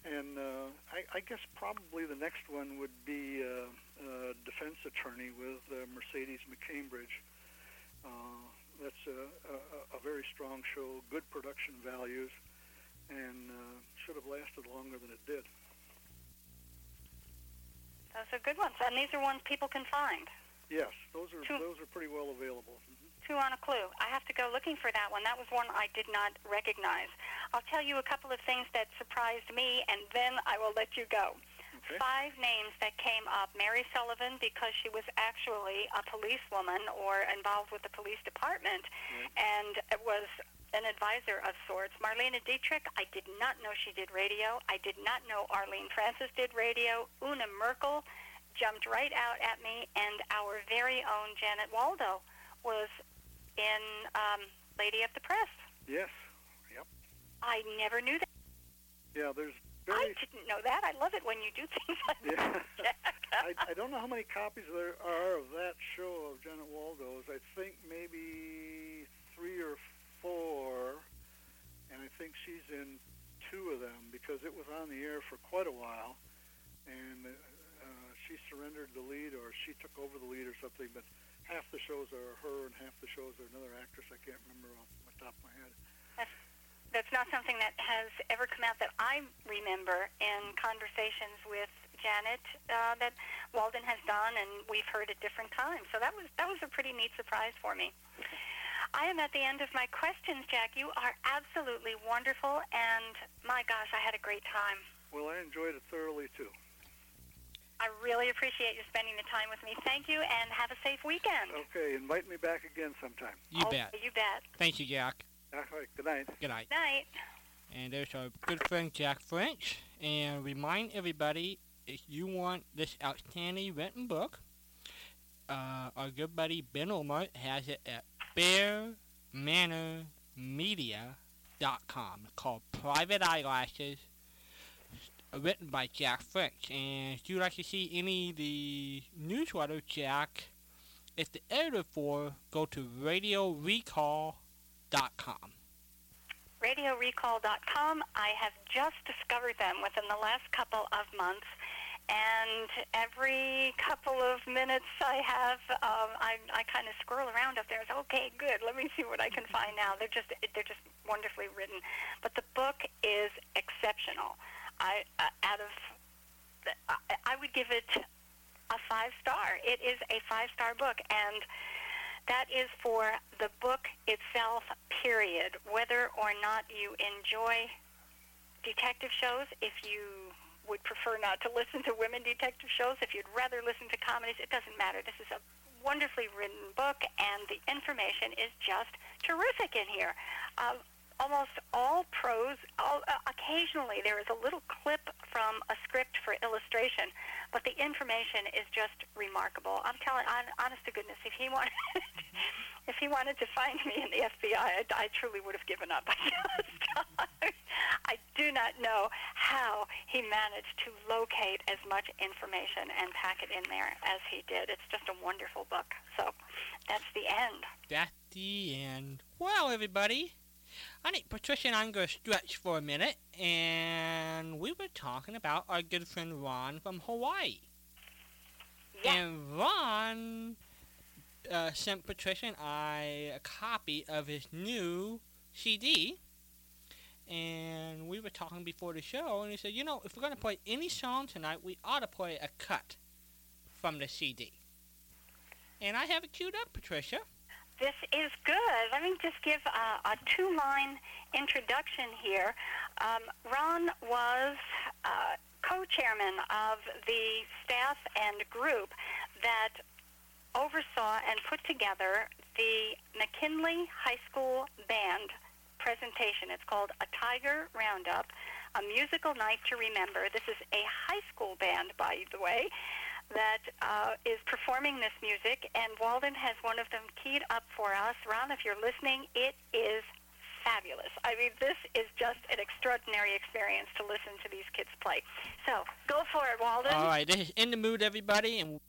And uh, I, I guess probably the next one would be uh, Defense Attorney with Mercedes McCambridge. That's a, a, a very strong show, good production values, and uh, should have lasted longer than it did. Those are good ones, and these are ones people can find. Yes, those are Two- those are pretty well available. Mhm. Two on a clue. I have to go looking for that one. That was one I did not recognize. I'll tell you a couple of things that surprised me, and then I will let you go. Okay. Five names that came up. Mary Sullivan, because she was actually a policewoman or involved with the police department, Right. and it was an advisor of sorts. Marlena Dietrich, I did not know she did radio. I did not know Arlene Francis did radio. Una Merkel jumped right out at me, and our very own Janet Waldo was in um, Lady of the Press. Yes. Yep. I never knew that. Yeah. There's I didn't know that. I love it when you do things like Yeah. that. I, I don't know how many copies there are of that show of Janet Waldo's. I think maybe three or four, and I think she's in two of them because it was on the air for quite a while, and uh, she surrendered the lead or she took over the lead or something. But half the shows are her and half the shows are another actress. I can't remember off the top of my head. That's not something that has ever come out that I remember in conversations with Janet uh, that Walden has done, and we've heard at different times. So that was that was a pretty neat surprise for me. I am at the end of my questions, Jack. You are absolutely wonderful, and my gosh, I had a great time. Well, I enjoyed it thoroughly too. I really appreciate you spending the time with me. Thank you, and have a safe weekend. Okay, invite me back again sometime. You Oh, bet. You bet. Thank you, Jack. All right, good night. Good night. Night. And there's our good friend Jack French. And remind everybody if you want this outstanding written book, uh, our good buddy Ben Ohmart has it at bearmanormedia.com called Private Eyelashes, written by Jack French. And if you'd like to see any of the newsletter Jack is the editor for, go to radiorecall.com. RadioRecall.com. I have just discovered them within the last couple of months, and every couple of minutes I have, um, I, I kind of squirrel around up there. and say, okay, good. Let me see what I can find now. They're just they're just wonderfully written. But the book is exceptional. I uh, out of the, I, I would give it a five star. It is a five star book, and that is for the book itself. Period. Whether or not you enjoy detective shows, if you would prefer not to listen to women detective shows, if you'd rather listen to comedies, it doesn't matter. This is a wonderfully written book, and the information is just terrific in here. Um, almost all prose. All, uh, occasionally, there is a little clip from a script for illustration, but the information is just remarkable. I'm telling, on, honest to goodness, if he wanted, if he wanted to find me in the FBI, I, I truly would have given up. I just, I do not know how he managed to locate as much information and pack it in there as he did. It's just a wonderful book. So that's the end. That's the end. Well, everybody, I think Patricia and I'm going to stretch for a minute, and we were talking about our good friend Ron from Hawaii. Yeah. And Ron uh, sent Patricia and I a copy of his new CD. And we were talking before the show, and he said, you know, if we're going to play any song tonight, we ought to play a cut from the CD. And I have it queued up, Patricia. This is good. Let me just give a, a two-line introduction here. Um, Ron was uh, co-chairman of the staff and group that oversaw and put together the McKinley High School Band presentation. It's called A Tiger Roundup, a musical night to remember. This is a high school band, by the way, that uh, is performing this music, and Walden has one of them keyed up for us. Ron, if you're listening, it is fabulous. I mean, this is just an extraordinary experience to listen to these kids play. So, go for it, Walden. All right, In the Mood, everybody, and